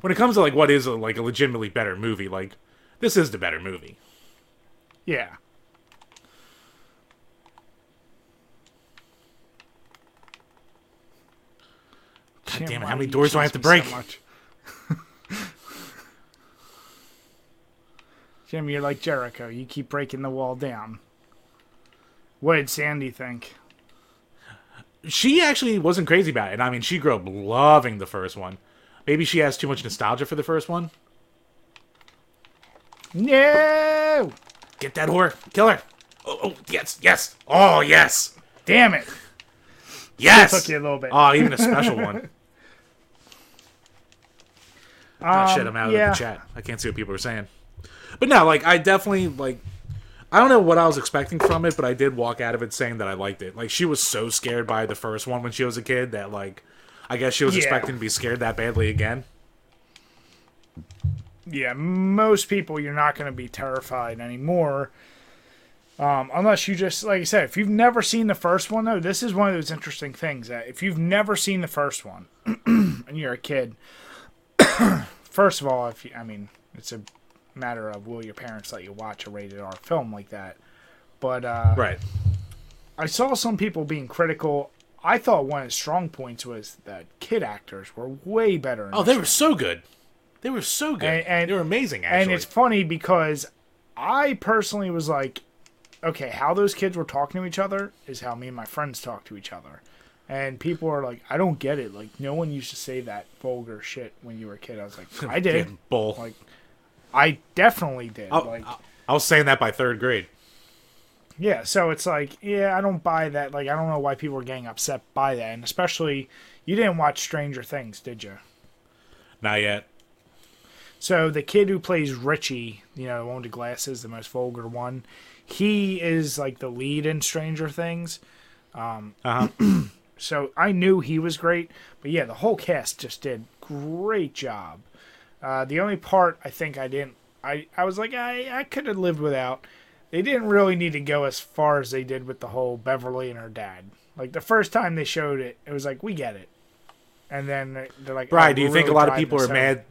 When it comes to like, what is a, like a legitimately better movie? Like, this is the better movie. yeah. God damn it! How many doors do I have to me so break? <laughs> Jim, you're like Jericho. You keep breaking the wall down. What did Sandy think? She actually wasn't crazy about it. I mean, she grew up loving the first one. Maybe she has too much nostalgia for the first one. No! Get that whore, kill her. Oh, oh yes, yes. Oh, yes, Damn it! yes. took you a little bit. Oh, even a special one. oh <laughs> shit, Um, I'm out yeah. of the chat. I can't see what people are saying. But no, like I definitely like. I don't know what I was expecting from it, but I did walk out of it saying that I liked it. Like she was so scared by the first one when she was a kid that like, I guess she was Yeah. expecting to be scared that badly again. Yeah, most people you're not going to be terrified anymore. Um, unless you just like I said, if you've never seen the first one though, this is one of those interesting things that if you've never seen the first one <clears throat> and you're a kid, <clears throat> first of all, if you, I mean, it's a matter of will your parents let you watch a rated R film like that? But uh, Right. I saw some people being critical. I thought one of the strong points was that kid actors were way better. Oh, they were so good. They were so good. And- and- they were amazing. Actually, And it's funny because I personally was like, okay, how those kids were talking to each other is how me and my friends talk to each other. And people are like, I don't get it. Like, no one used to say that vulgar shit when you were a kid. I was like, <laughs> I did. Bull. Like, I definitely did. I, like, I- was saying that by third grade. yeah, so it's like, yeah, I don't buy that. Like, I don't know why people are getting upset by that. And especially, you didn't watch Stranger Things, did you? Not yet. So the kid who plays Richie, you know, the one with the glasses, the most vulgar one, he is like the lead in Stranger Things. Um, Uh huh. <clears throat> So I knew he was great, but yeah, the whole cast just did great job. Uh, the only part I think I didn't, I I was like I I could have lived without. They didn't really need to go as far as they did with the whole Beverly and her dad. Like the first time they showed it, it was like we get it, and then they- they're like, Brian, oh, do you think really a lot of people are mad?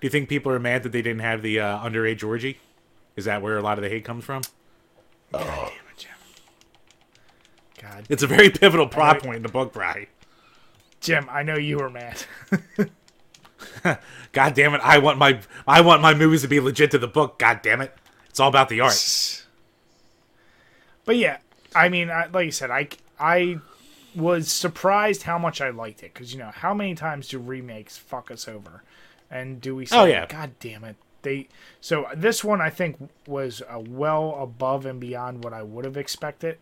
Do you think people are mad that they didn't have the uh, underage Georgie? Is that where a lot of the hate comes from? God damn it, Jim. God It's a very pivotal plot know- point in the book, Brian. Jim, I know you were mad. <laughs> <laughs> God damn it! I want my I want my movies to be legit to the book. God damn it! It's all about the art. but yeah, I mean, I, like you said, I I was surprised how much I liked it because you know how many times do remakes fuck us over, and do we? Say, Oh, yeah. God damn it, they. So this one I think was uh, well above and beyond what I would have expected.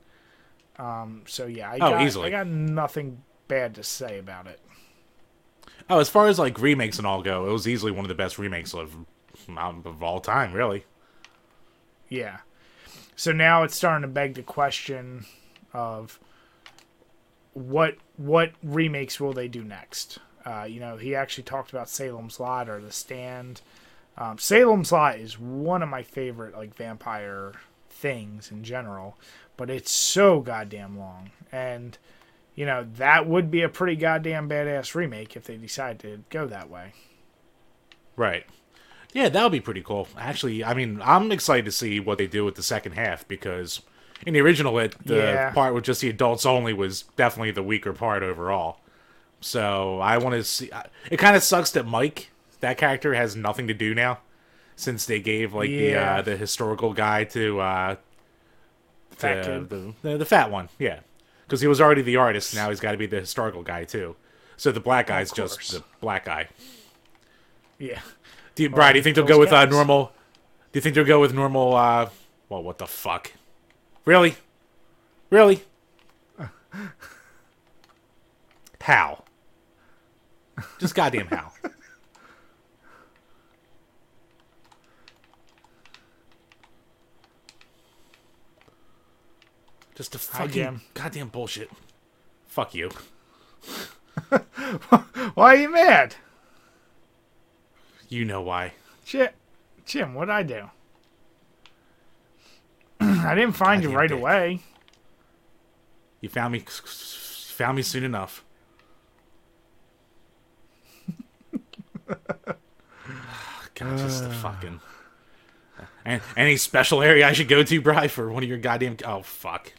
Um. So yeah, I Oh, got, easily. I got nothing bad to say about it. Oh, as far as like remakes and all go, it was easily one of the best remakes of um, of all time. Really. Yeah. So now it's starting to beg the question of what what remakes will they do next? Uh, you know, he actually talked about Salem's Lot or The Stand. Um, Salem's Lot is one of my favorite like vampire things in general, but it's so goddamn long, and you know that would be a pretty goddamn badass remake if they decide to go that way. Right. Yeah, that would be pretty cool. Actually, I mean, I'm excited to see what they do with the second half because in the original, it the Yeah. part with just the adults only was definitely the weaker part overall. So I want to see. It kind of sucks that Mike, that character, has nothing to do now, since they gave like the uh, the historical guy to uh, Fat the, the, the the fat one. Yeah, because he was already the artist. Now he's got to be the historical guy too. So the black guy's just the black guy. Yeah. Do you, Brian, do you think they'll go with uh, normal? Do you think they'll go with normal? Uh, well, what the fuck? Really? Really? <laughs> How? Just goddamn how? <laughs> Just a fucking Jim. goddamn bullshit. Fuck you. <laughs> Why are you mad? You know why. Jim, Jim, what'd I do? <clears throat> I didn't find you right dick. away. You found me found me soon enough. <laughs> God, just the fucking. And any special area I should go to, Bry, for one of your goddamn. Oh fuck.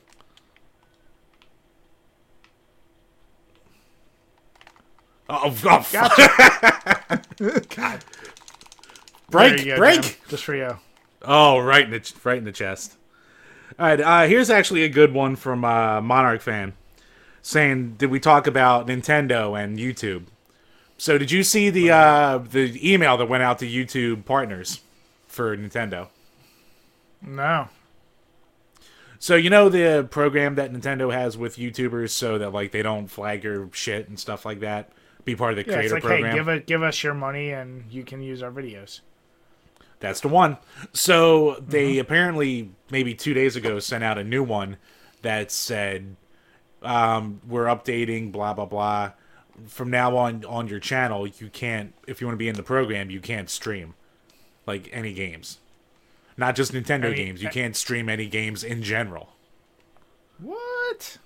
Oh, oh fuck. <laughs> God. Break, go, break. Jim. Just for you. Oh, right in the right in the chest. All right, uh, here's actually a good one from uh, Monarch fan saying, "Did we talk about Nintendo and YouTube?" So, did you see the uh, the email that went out to YouTube partners for Nintendo? No. So, you know the program that Nintendo has with YouTubers, so that like they don't flag your shit and stuff like that. Be part of the Yeah, it's creator like, program. hey, give it, give us your money, and you can use our videos. That's the one. So they apparently maybe two days ago sent out a new one that said um, we're updating blah blah blah. From now on on your channel, you can't if you want to be in the program, you can't stream like any games. Not just Nintendo mean, games. You can't stream any games in general. What?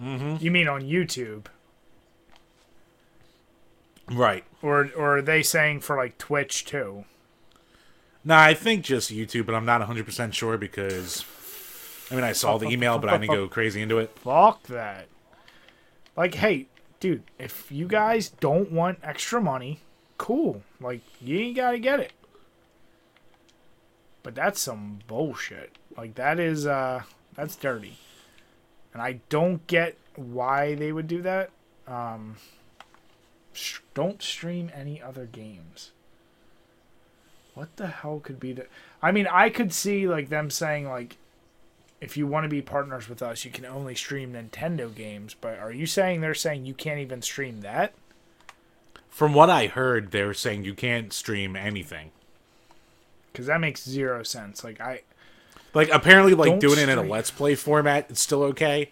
Mm-hmm. You mean on YouTube? Right. Or or are they saying for like Twitch too? No, I think just YouTube, but I'm not 100% sure because I mean, I saw the email, but I didn't go <laughs> crazy into it. Fuck that. Like, hey, dude, if you guys don't want extra money, cool. Like, you ain't gotta get it. But that's some bullshit. Like that is uh that's dirty. And I don't get why they would do that. Um sh- don't stream any other games. What the hell could be the I mean, I could see like them saying like if you want to be partners with us, you can only stream Nintendo games. But are you saying they're saying you can't even stream that? From what I heard, they were saying you can't stream anything. Because that makes zero sense. Like I, Like apparently, like doing it in a let's play format, it's still okay.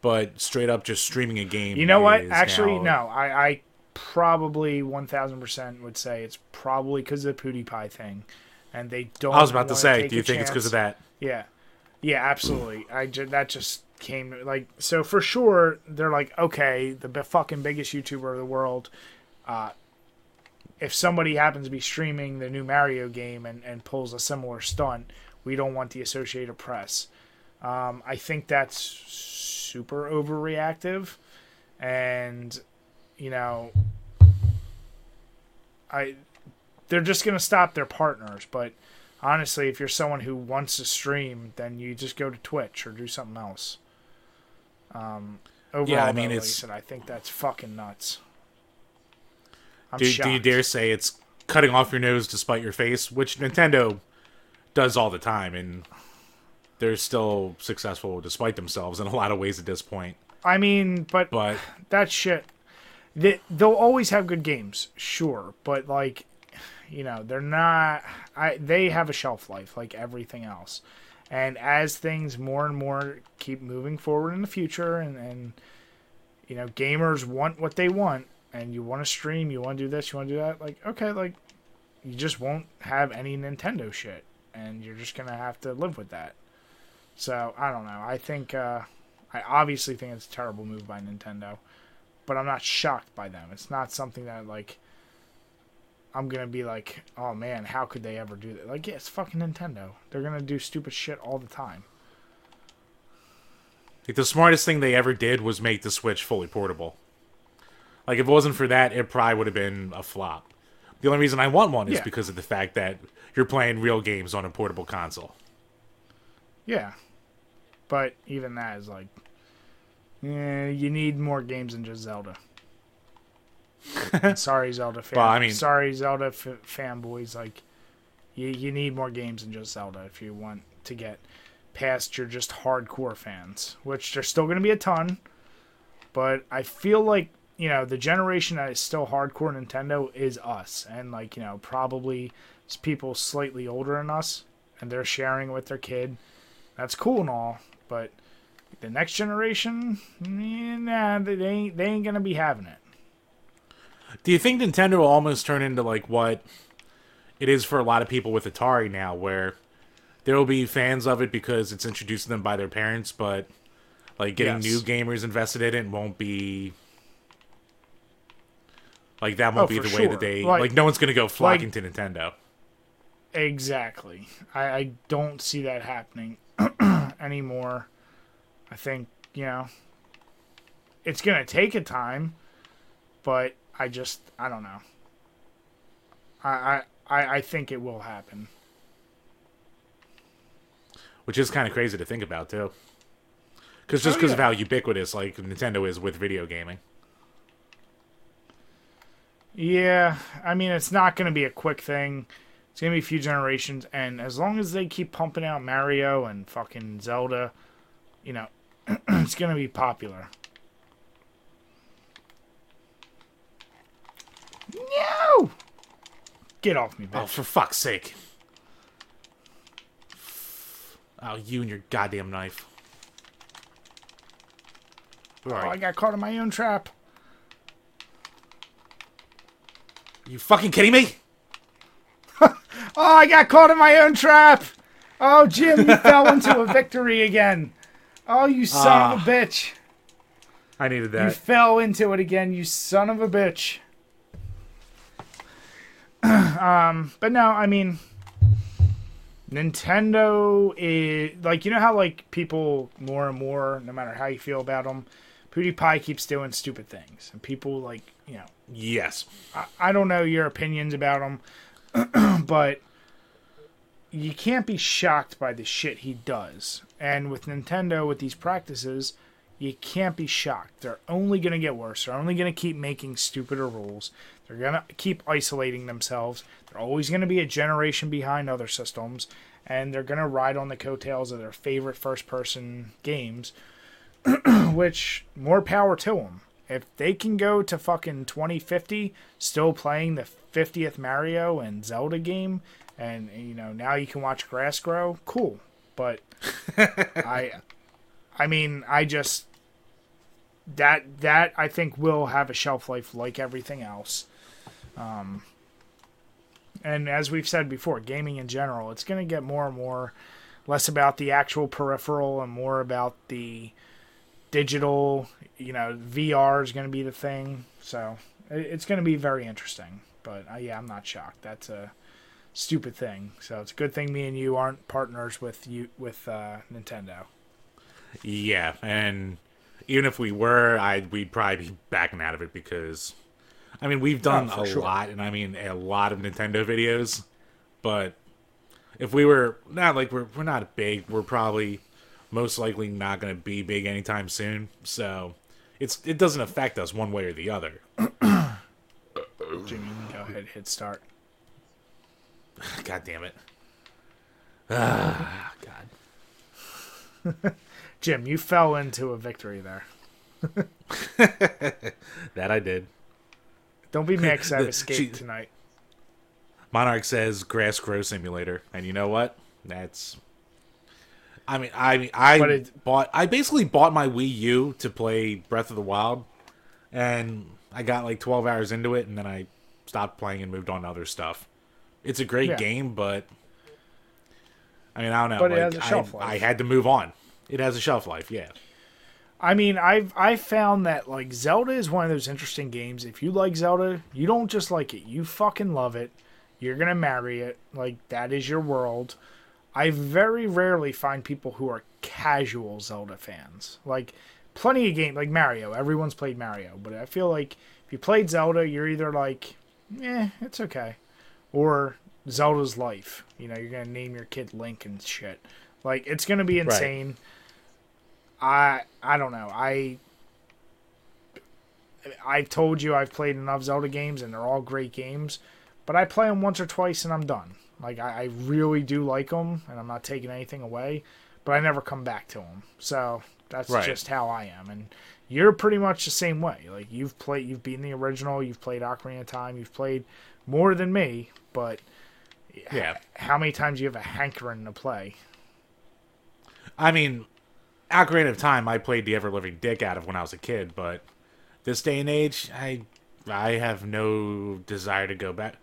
But straight up, just streaming a game. you know what? Actually, now- no. I, I probably one thousand percent would say it's probably because of the PewDiePie thing, and they don't. I was about to say, do you think it's because of that? Yeah, yeah, absolutely. I ju- that just came like so for sure. They're like, okay, the b- fucking biggest YouTuber of the world. Uh, if somebody happens to be streaming the new Mario game and, and pulls a similar stunt, we don't want the Associated Press. Um, I think that's super overreactive, and you know, I they're just gonna stop their partners, but honestly, if you're someone who wants to stream, then you just go to Twitch or do something else. Um, overall, I mean, though, like I it's- said, I think that's fucking nuts. Do, do you dare say it's cutting off your nose to spite your face? Which Nintendo does all the time, and they're still successful despite themselves in a lot of ways at this point. I mean, but But that shit, they, they'll always have good games, sure, but like, you know, they're not. I they have a shelf life like everything else, and as things more and more keep moving forward in the future, and and you know, gamers want what they want, and you want to stream, you want to do this, you want to do that, like okay, like you just won't have any Nintendo shit, and you're just gonna have to live with that. So I don't know. I think. uh I obviously think it's a terrible move by Nintendo, but I'm not shocked by them. It's not something that like I'm gonna be like, oh man, how could they ever do that? Like, yeah, it's fucking Nintendo. They're gonna do stupid shit all the time. like, the smartest thing they ever did was make the Switch fully portable. Like if it wasn't for that, it probably would have been a flop. The only reason I want one is Yeah. because of the fact that you're playing real games on a portable console. Yeah, but even that is like, yeah, you need more games than just Zelda. <laughs> sorry, Zelda fan. Well, I mean- sorry, Zelda f- fanboys. Like, you you need more games than just Zelda if you want to get past your just hardcore fans, which there's still going to be a ton. But I feel like you know the generation that is still hardcore Nintendo is us, and like you know probably people slightly older than us, and they're sharing with their kid. That's cool and all, but the next generation, nah, they they ain't they ain't gonna be having it. Do you think Nintendo will almost turn into like what it is for a lot of people with Atari now, where there will be fans of it because it's introduced to them by their parents, but like getting Yes. new gamers invested in it won't be like that won't Oh, be the way that they Like- like, no one's gonna go flocking to Nintendo. Exactly. I, I don't see that happening <clears throat> anymore. I think, you know, it's going to take a time, but I just, I don't know. I, I, I, think it will happen. which is kind of crazy to think about too. Because just Oh, because of how ubiquitous like Nintendo is with video gaming. Yeah, I mean, it's not going to be a quick thing. It's going to be a few generations, and as long as they keep pumping out Mario and fucking Zelda, you know, <clears throat> it's going to be popular. No! Get off me, Oh, for fuck's sake! Oh, you and your goddamn knife. Oh, I got caught in my own trap. you fucking kidding me? <laughs> Oh, I got caught in my own trap. Oh, Jim, you fell into a victory again. Oh, you son of a bitch. I needed that. You fell into it again, you son of a bitch. <clears throat> um, but no, I mean, Nintendo is like you know how like people more and more, no matter how you feel about them, PewDiePie keeps doing stupid things, and people like you know Yes. I, I don't know your opinions about him, <clears throat> but you can't be shocked by the shit he does. And with Nintendo, with these practices, you can't be shocked. They're only going to get worse. They're only going to keep making stupider rules. They're going to keep isolating themselves. They're always going to be a generation behind other systems. And they're going to ride on the coattails of their favorite first person games, <clears throat> which more power to them. If they can go to fucking 2050 still playing the 50th Mario and Zelda game, and you know now you can watch grass grow, cool. But <laughs> I, I mean, I just that that I think will have a shelf life like everything else. Um, and as we've said before, gaming in general, it's going to get more and more less about the actual peripheral and more about the digital. You know, VR is going to be the thing. So it's going to be very interesting. But uh, yeah, I'm not shocked. That's a stupid thing. So it's a good thing me and you aren't partners with you with uh, Nintendo. Yeah, and even if we were, I we'd probably be backing out of it because, I mean, we've done Oh, a sure. lot, and I mean a lot of Nintendo videos, but if we were not like we're we're not big, we're probably most likely not going to be big anytime soon. So it's it doesn't affect us one way or the other. <coughs> Jimmy, go ahead, hit start. <sighs> God damn it. Ah, God. <laughs> Jim, you fell into a victory there. <laughs> That I did. Don't be mad 'cause I've <laughs> escaped she- tonight. Monarch says grass grow simulator, and you know what? That's. I mean, I mean, I it- bought. I basically bought my Wii U to play Breath of the Wild, and I got like 12 hours into it, and then I stopped playing and moved on to other stuff. It's a great Yeah. game, but I mean, I don't know. But it has a shelf I, life. I had to move on. It has a shelf life, yeah. I mean, I've I found that like Zelda is one of those interesting games. If you like Zelda, you don't just like it; you fucking love it. You're gonna marry it. Like that is your world. I very rarely find people who are casual Zelda fans. Like plenty of game like Mario. Everyone's played Mario, but I feel like if you played Zelda, you're either like, eh, it's okay, or Zelda's life. You know, you're gonna name your kid Link and shit. Like it's gonna be insane. I I don't know. I I've told you I've played enough Zelda games and they're all great games, but I play them once or twice and I'm done. Like I, I really do like them and I'm not taking anything away, but I never come back to them. So that's Right. just how I am. And you're pretty much the same way. Like you've played, you've beaten the original, you've played Ocarina of Time, you've played more than me, but Yeah. how many times do you have a hankering to play? I mean, Ocarina of Time, I played the ever living dick out of when I was a kid, but this day and age, I I have no desire to go back.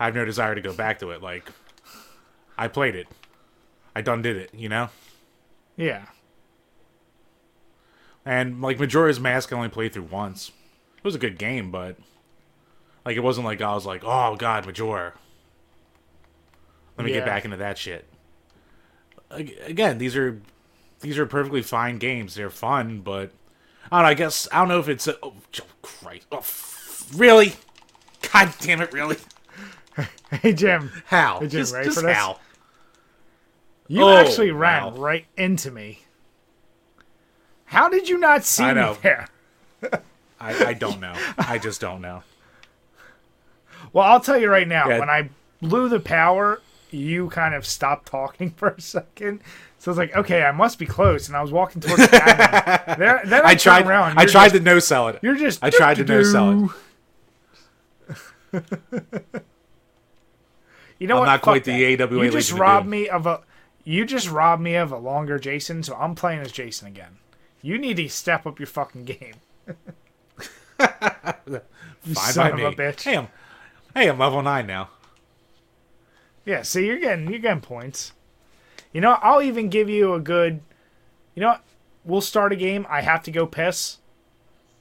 I have no desire to go back to it. Like, I played it, I done did it, you know. Yeah. And like Majora's Mask, I only played through once. It was a good game, but like it wasn't like I was like, oh god, Majora. Let me Yeah. get back into that shit. Again, these are these are perfectly fine games. They're fun, but I don't know. I guess I don't know if it's a, oh Christ. Oh, really? God damn it! Really? <laughs> Hey Jim, How? Hey, Jim, just just for this? how? you Oh, actually ran wow. right into me. How did you not see I me there? I, I don't know. I just don't know. <laughs> Well, I'll tell you right now. Yeah. When I blew the power, you kind of stopped talking <laughs> for a second. So I was like, okay, I must be close, and I was walking towards the cabin. <laughs> Then, then I, I tried. around. I tried just- to no sell it. You're just. I tried to no sell it. <laughs> You know I'm what? not quite Fuck the that. AWA You just robbed me of a. You just robbed me of a longer Jason, so I'm playing as Jason again. You need to step up your fucking game. Fine son of me. a bitch. I'm, hey, I'm level nine now. Yeah, so you're getting you're getting points. You know, I'll even give you a good. You know, what? we'll start a game. I have to go piss,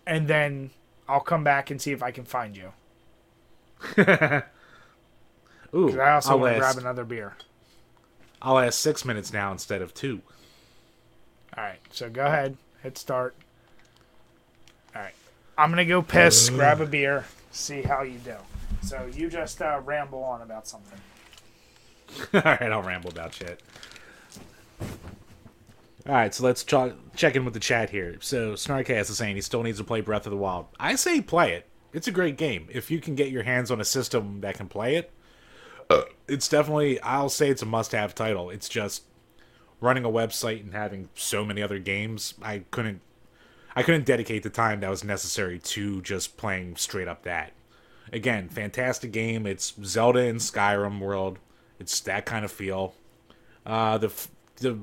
and then I'll come back and see if I can find you. <laughs> Ooh, I also I'll want to grab another beer. I'll last six minutes now instead of two. All right, so go ahead, hit start. All right, I'm gonna go piss, grab a beer, see how you do. So you just uh, ramble on about something. <laughs> All right, I'll ramble about shit. All right, so let's ch- check in with the chat here. So Snarkcast is saying he still needs to play Breath of the Wild. I say play it. It's a great game. If you can get your hands on a system that can play it, it's definitely. I'll say it's a must-have title. It's just running a website and having so many other games. I couldn't. I couldn't dedicate the time that was necessary to just playing straight up that. Again, fantastic game. It's Zelda in Skyrim world. It's that kind of feel. Uh, the the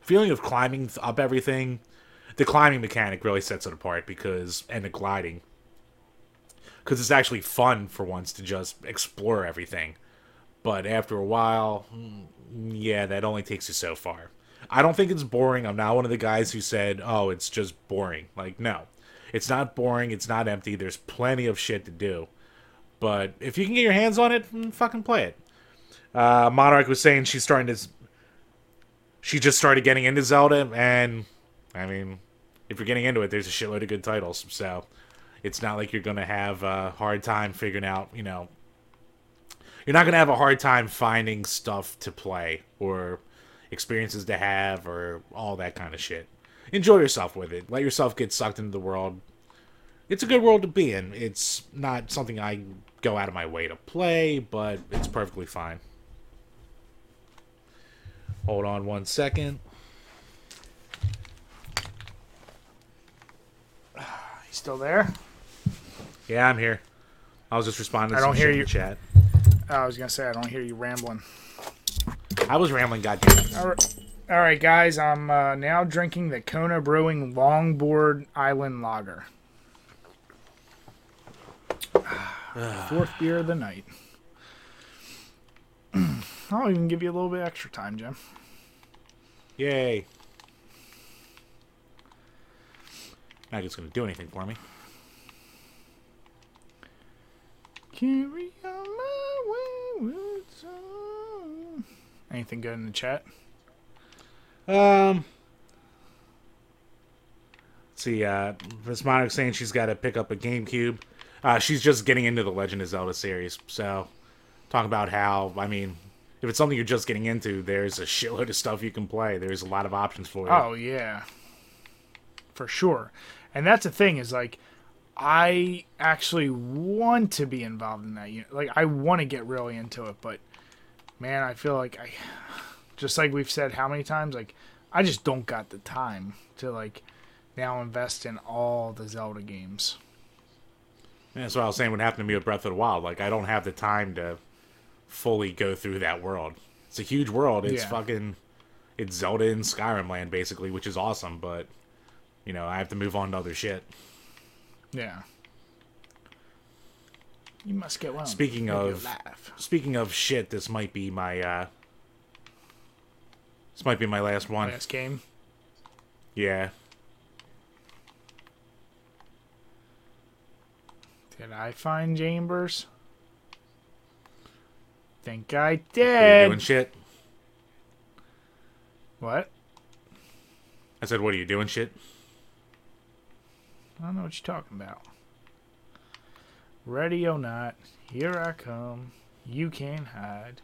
feeling of climbing up everything, the climbing mechanic really sets it apart because and the gliding, because it's actually fun for once to just explore everything. But after a while, mm, yeah, that only takes you so far. I don't think it's boring. I'm not one of the guys who said, "Oh, it's just boring." Like, no, it's not boring. It's not empty. There's plenty of shit to do. But if you can get your hands on it, fucking play it. Uh, Monarch was saying she's starting to. She just started getting into Zelda, and I mean, if you're getting into it, there's a shitload of good titles. So it's not like you're gonna have a hard time figuring out, you know. You're not gonna have a hard time finding stuff to play or experiences to have or all that kind of shit. Enjoy yourself with it. Let yourself get sucked into the world. It's a good world to be in. It's not something I go out of my way to play, but it's perfectly fine. Hold on one second. You still there? Yeah, I'm here. I was just responding to I don't hear you. the chat. I was gonna say I don't hear you rambling. I was rambling, goddamn. All right, all right guys. I'm uh, now drinking the Kona Brewing Longboard Island Lager. <sighs> Fourth beer of the night. <clears throat> I'll even give you a little bit extra time, Jim. Yay. Not just gonna do anything for me. Carry on my wayward son. Anything good in the chat? Um. let's See, uh, Miss Monarch saying she's got to pick up a GameCube. Uh, she's just getting into the Legend of Zelda series. So, talk about how, I mean, if it's something you're just getting into, there's a shitload of stuff you can play. There's a lot of options for you. Oh yeah, for sure. And that's the thing is like, I actually want to be involved in that. unit. Like I want to get really into it, but man, I feel like I, just like we've said how many times, like I just don't got the time to like now invest in all the Zelda games. And That's what I was saying. What happened to me with Breath of the Wild? Like, I don't have the time to fully go through that world. It's a huge world. It's Yeah. fucking, it's Zelda and Skyrim land basically, which is awesome. But you know, I have to move on to other shit. Yeah. You must get one. Speaking Make of-. Speaking of shit, this might be my, uh this might be my last one. last game. Yeah. Did I find Chambers? Think I did. doing shit? What? I said, what are you doing shit? I don't know what you're talking about. Ready or not, here I come. You can't hide.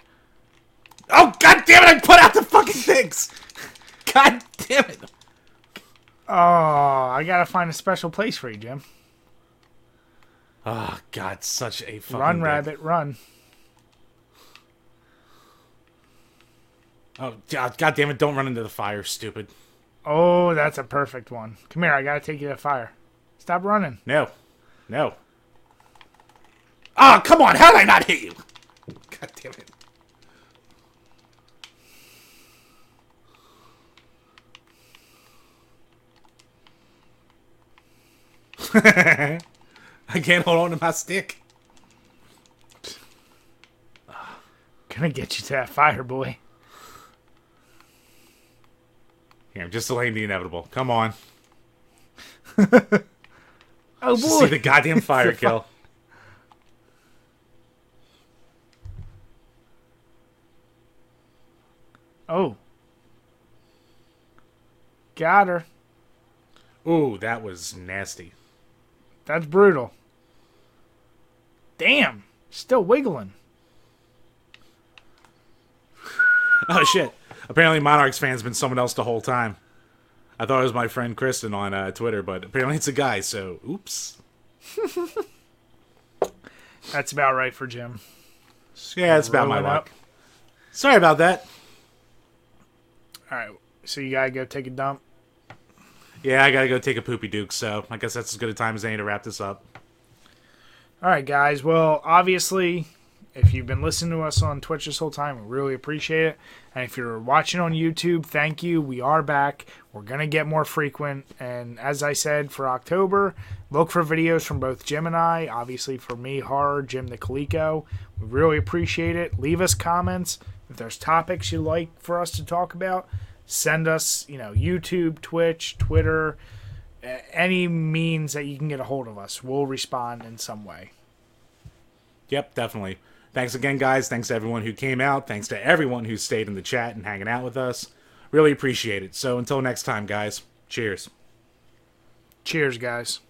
Oh god damn it! I put out the fucking things. <laughs> God damn it! Oh, I gotta find a special place for you, Jim. Oh god, such a fucking run, dick. rabbit, run. Oh god, god damn it! Don't run into the fire, stupid. Oh, that's a perfect one. Come here, I gotta take you to the fire. Stop running. No, no. Ah, come on! How did I not hit you? God damn it! <laughs> I can't hold on to my stick. Can gonna get you to that fire, boy. Here, I'm just delaying the inevitable. Come on. <laughs> Oh Just see the goddamn <laughs> fire kill. Oh. Got her. Ooh, that was nasty. That's brutal. Damn. Still wiggling. Oh shit! Apparently, Monarchs fan's been someone else the whole time. I thought it was my friend Kristen on uh, Twitter, but apparently it's a guy. So, oops. <laughs> That's about right for Jim. Yeah, it's about my luck. Sorry about that. All right. So you gotta go take a dump. Yeah, I gotta go take a poopy duke. So, I guess that's as good a time as any to wrap this up. All right, guys. Well, obviously, if you've been listening to us on Twitch this whole time, we really appreciate it. And if you're watching on YouTube, thank you. We are back. We're going to get more frequent. And as I said, for October, look for videos from both Jim and I. Obviously, for me, Horror, Jim the Coleco. We really appreciate it. Leave us comments. If there's topics you'd like for us to talk about, send us, you know, YouTube, Twitch, Twitter, any means that you can get a hold of us. We'll respond in some way. Yep, definitely. Thanks again, guys. Thanks to everyone who came out. Thanks to everyone who stayed in the chat and hanging out with us. Really appreciate it. So, until next time, guys, cheers. Cheers, guys.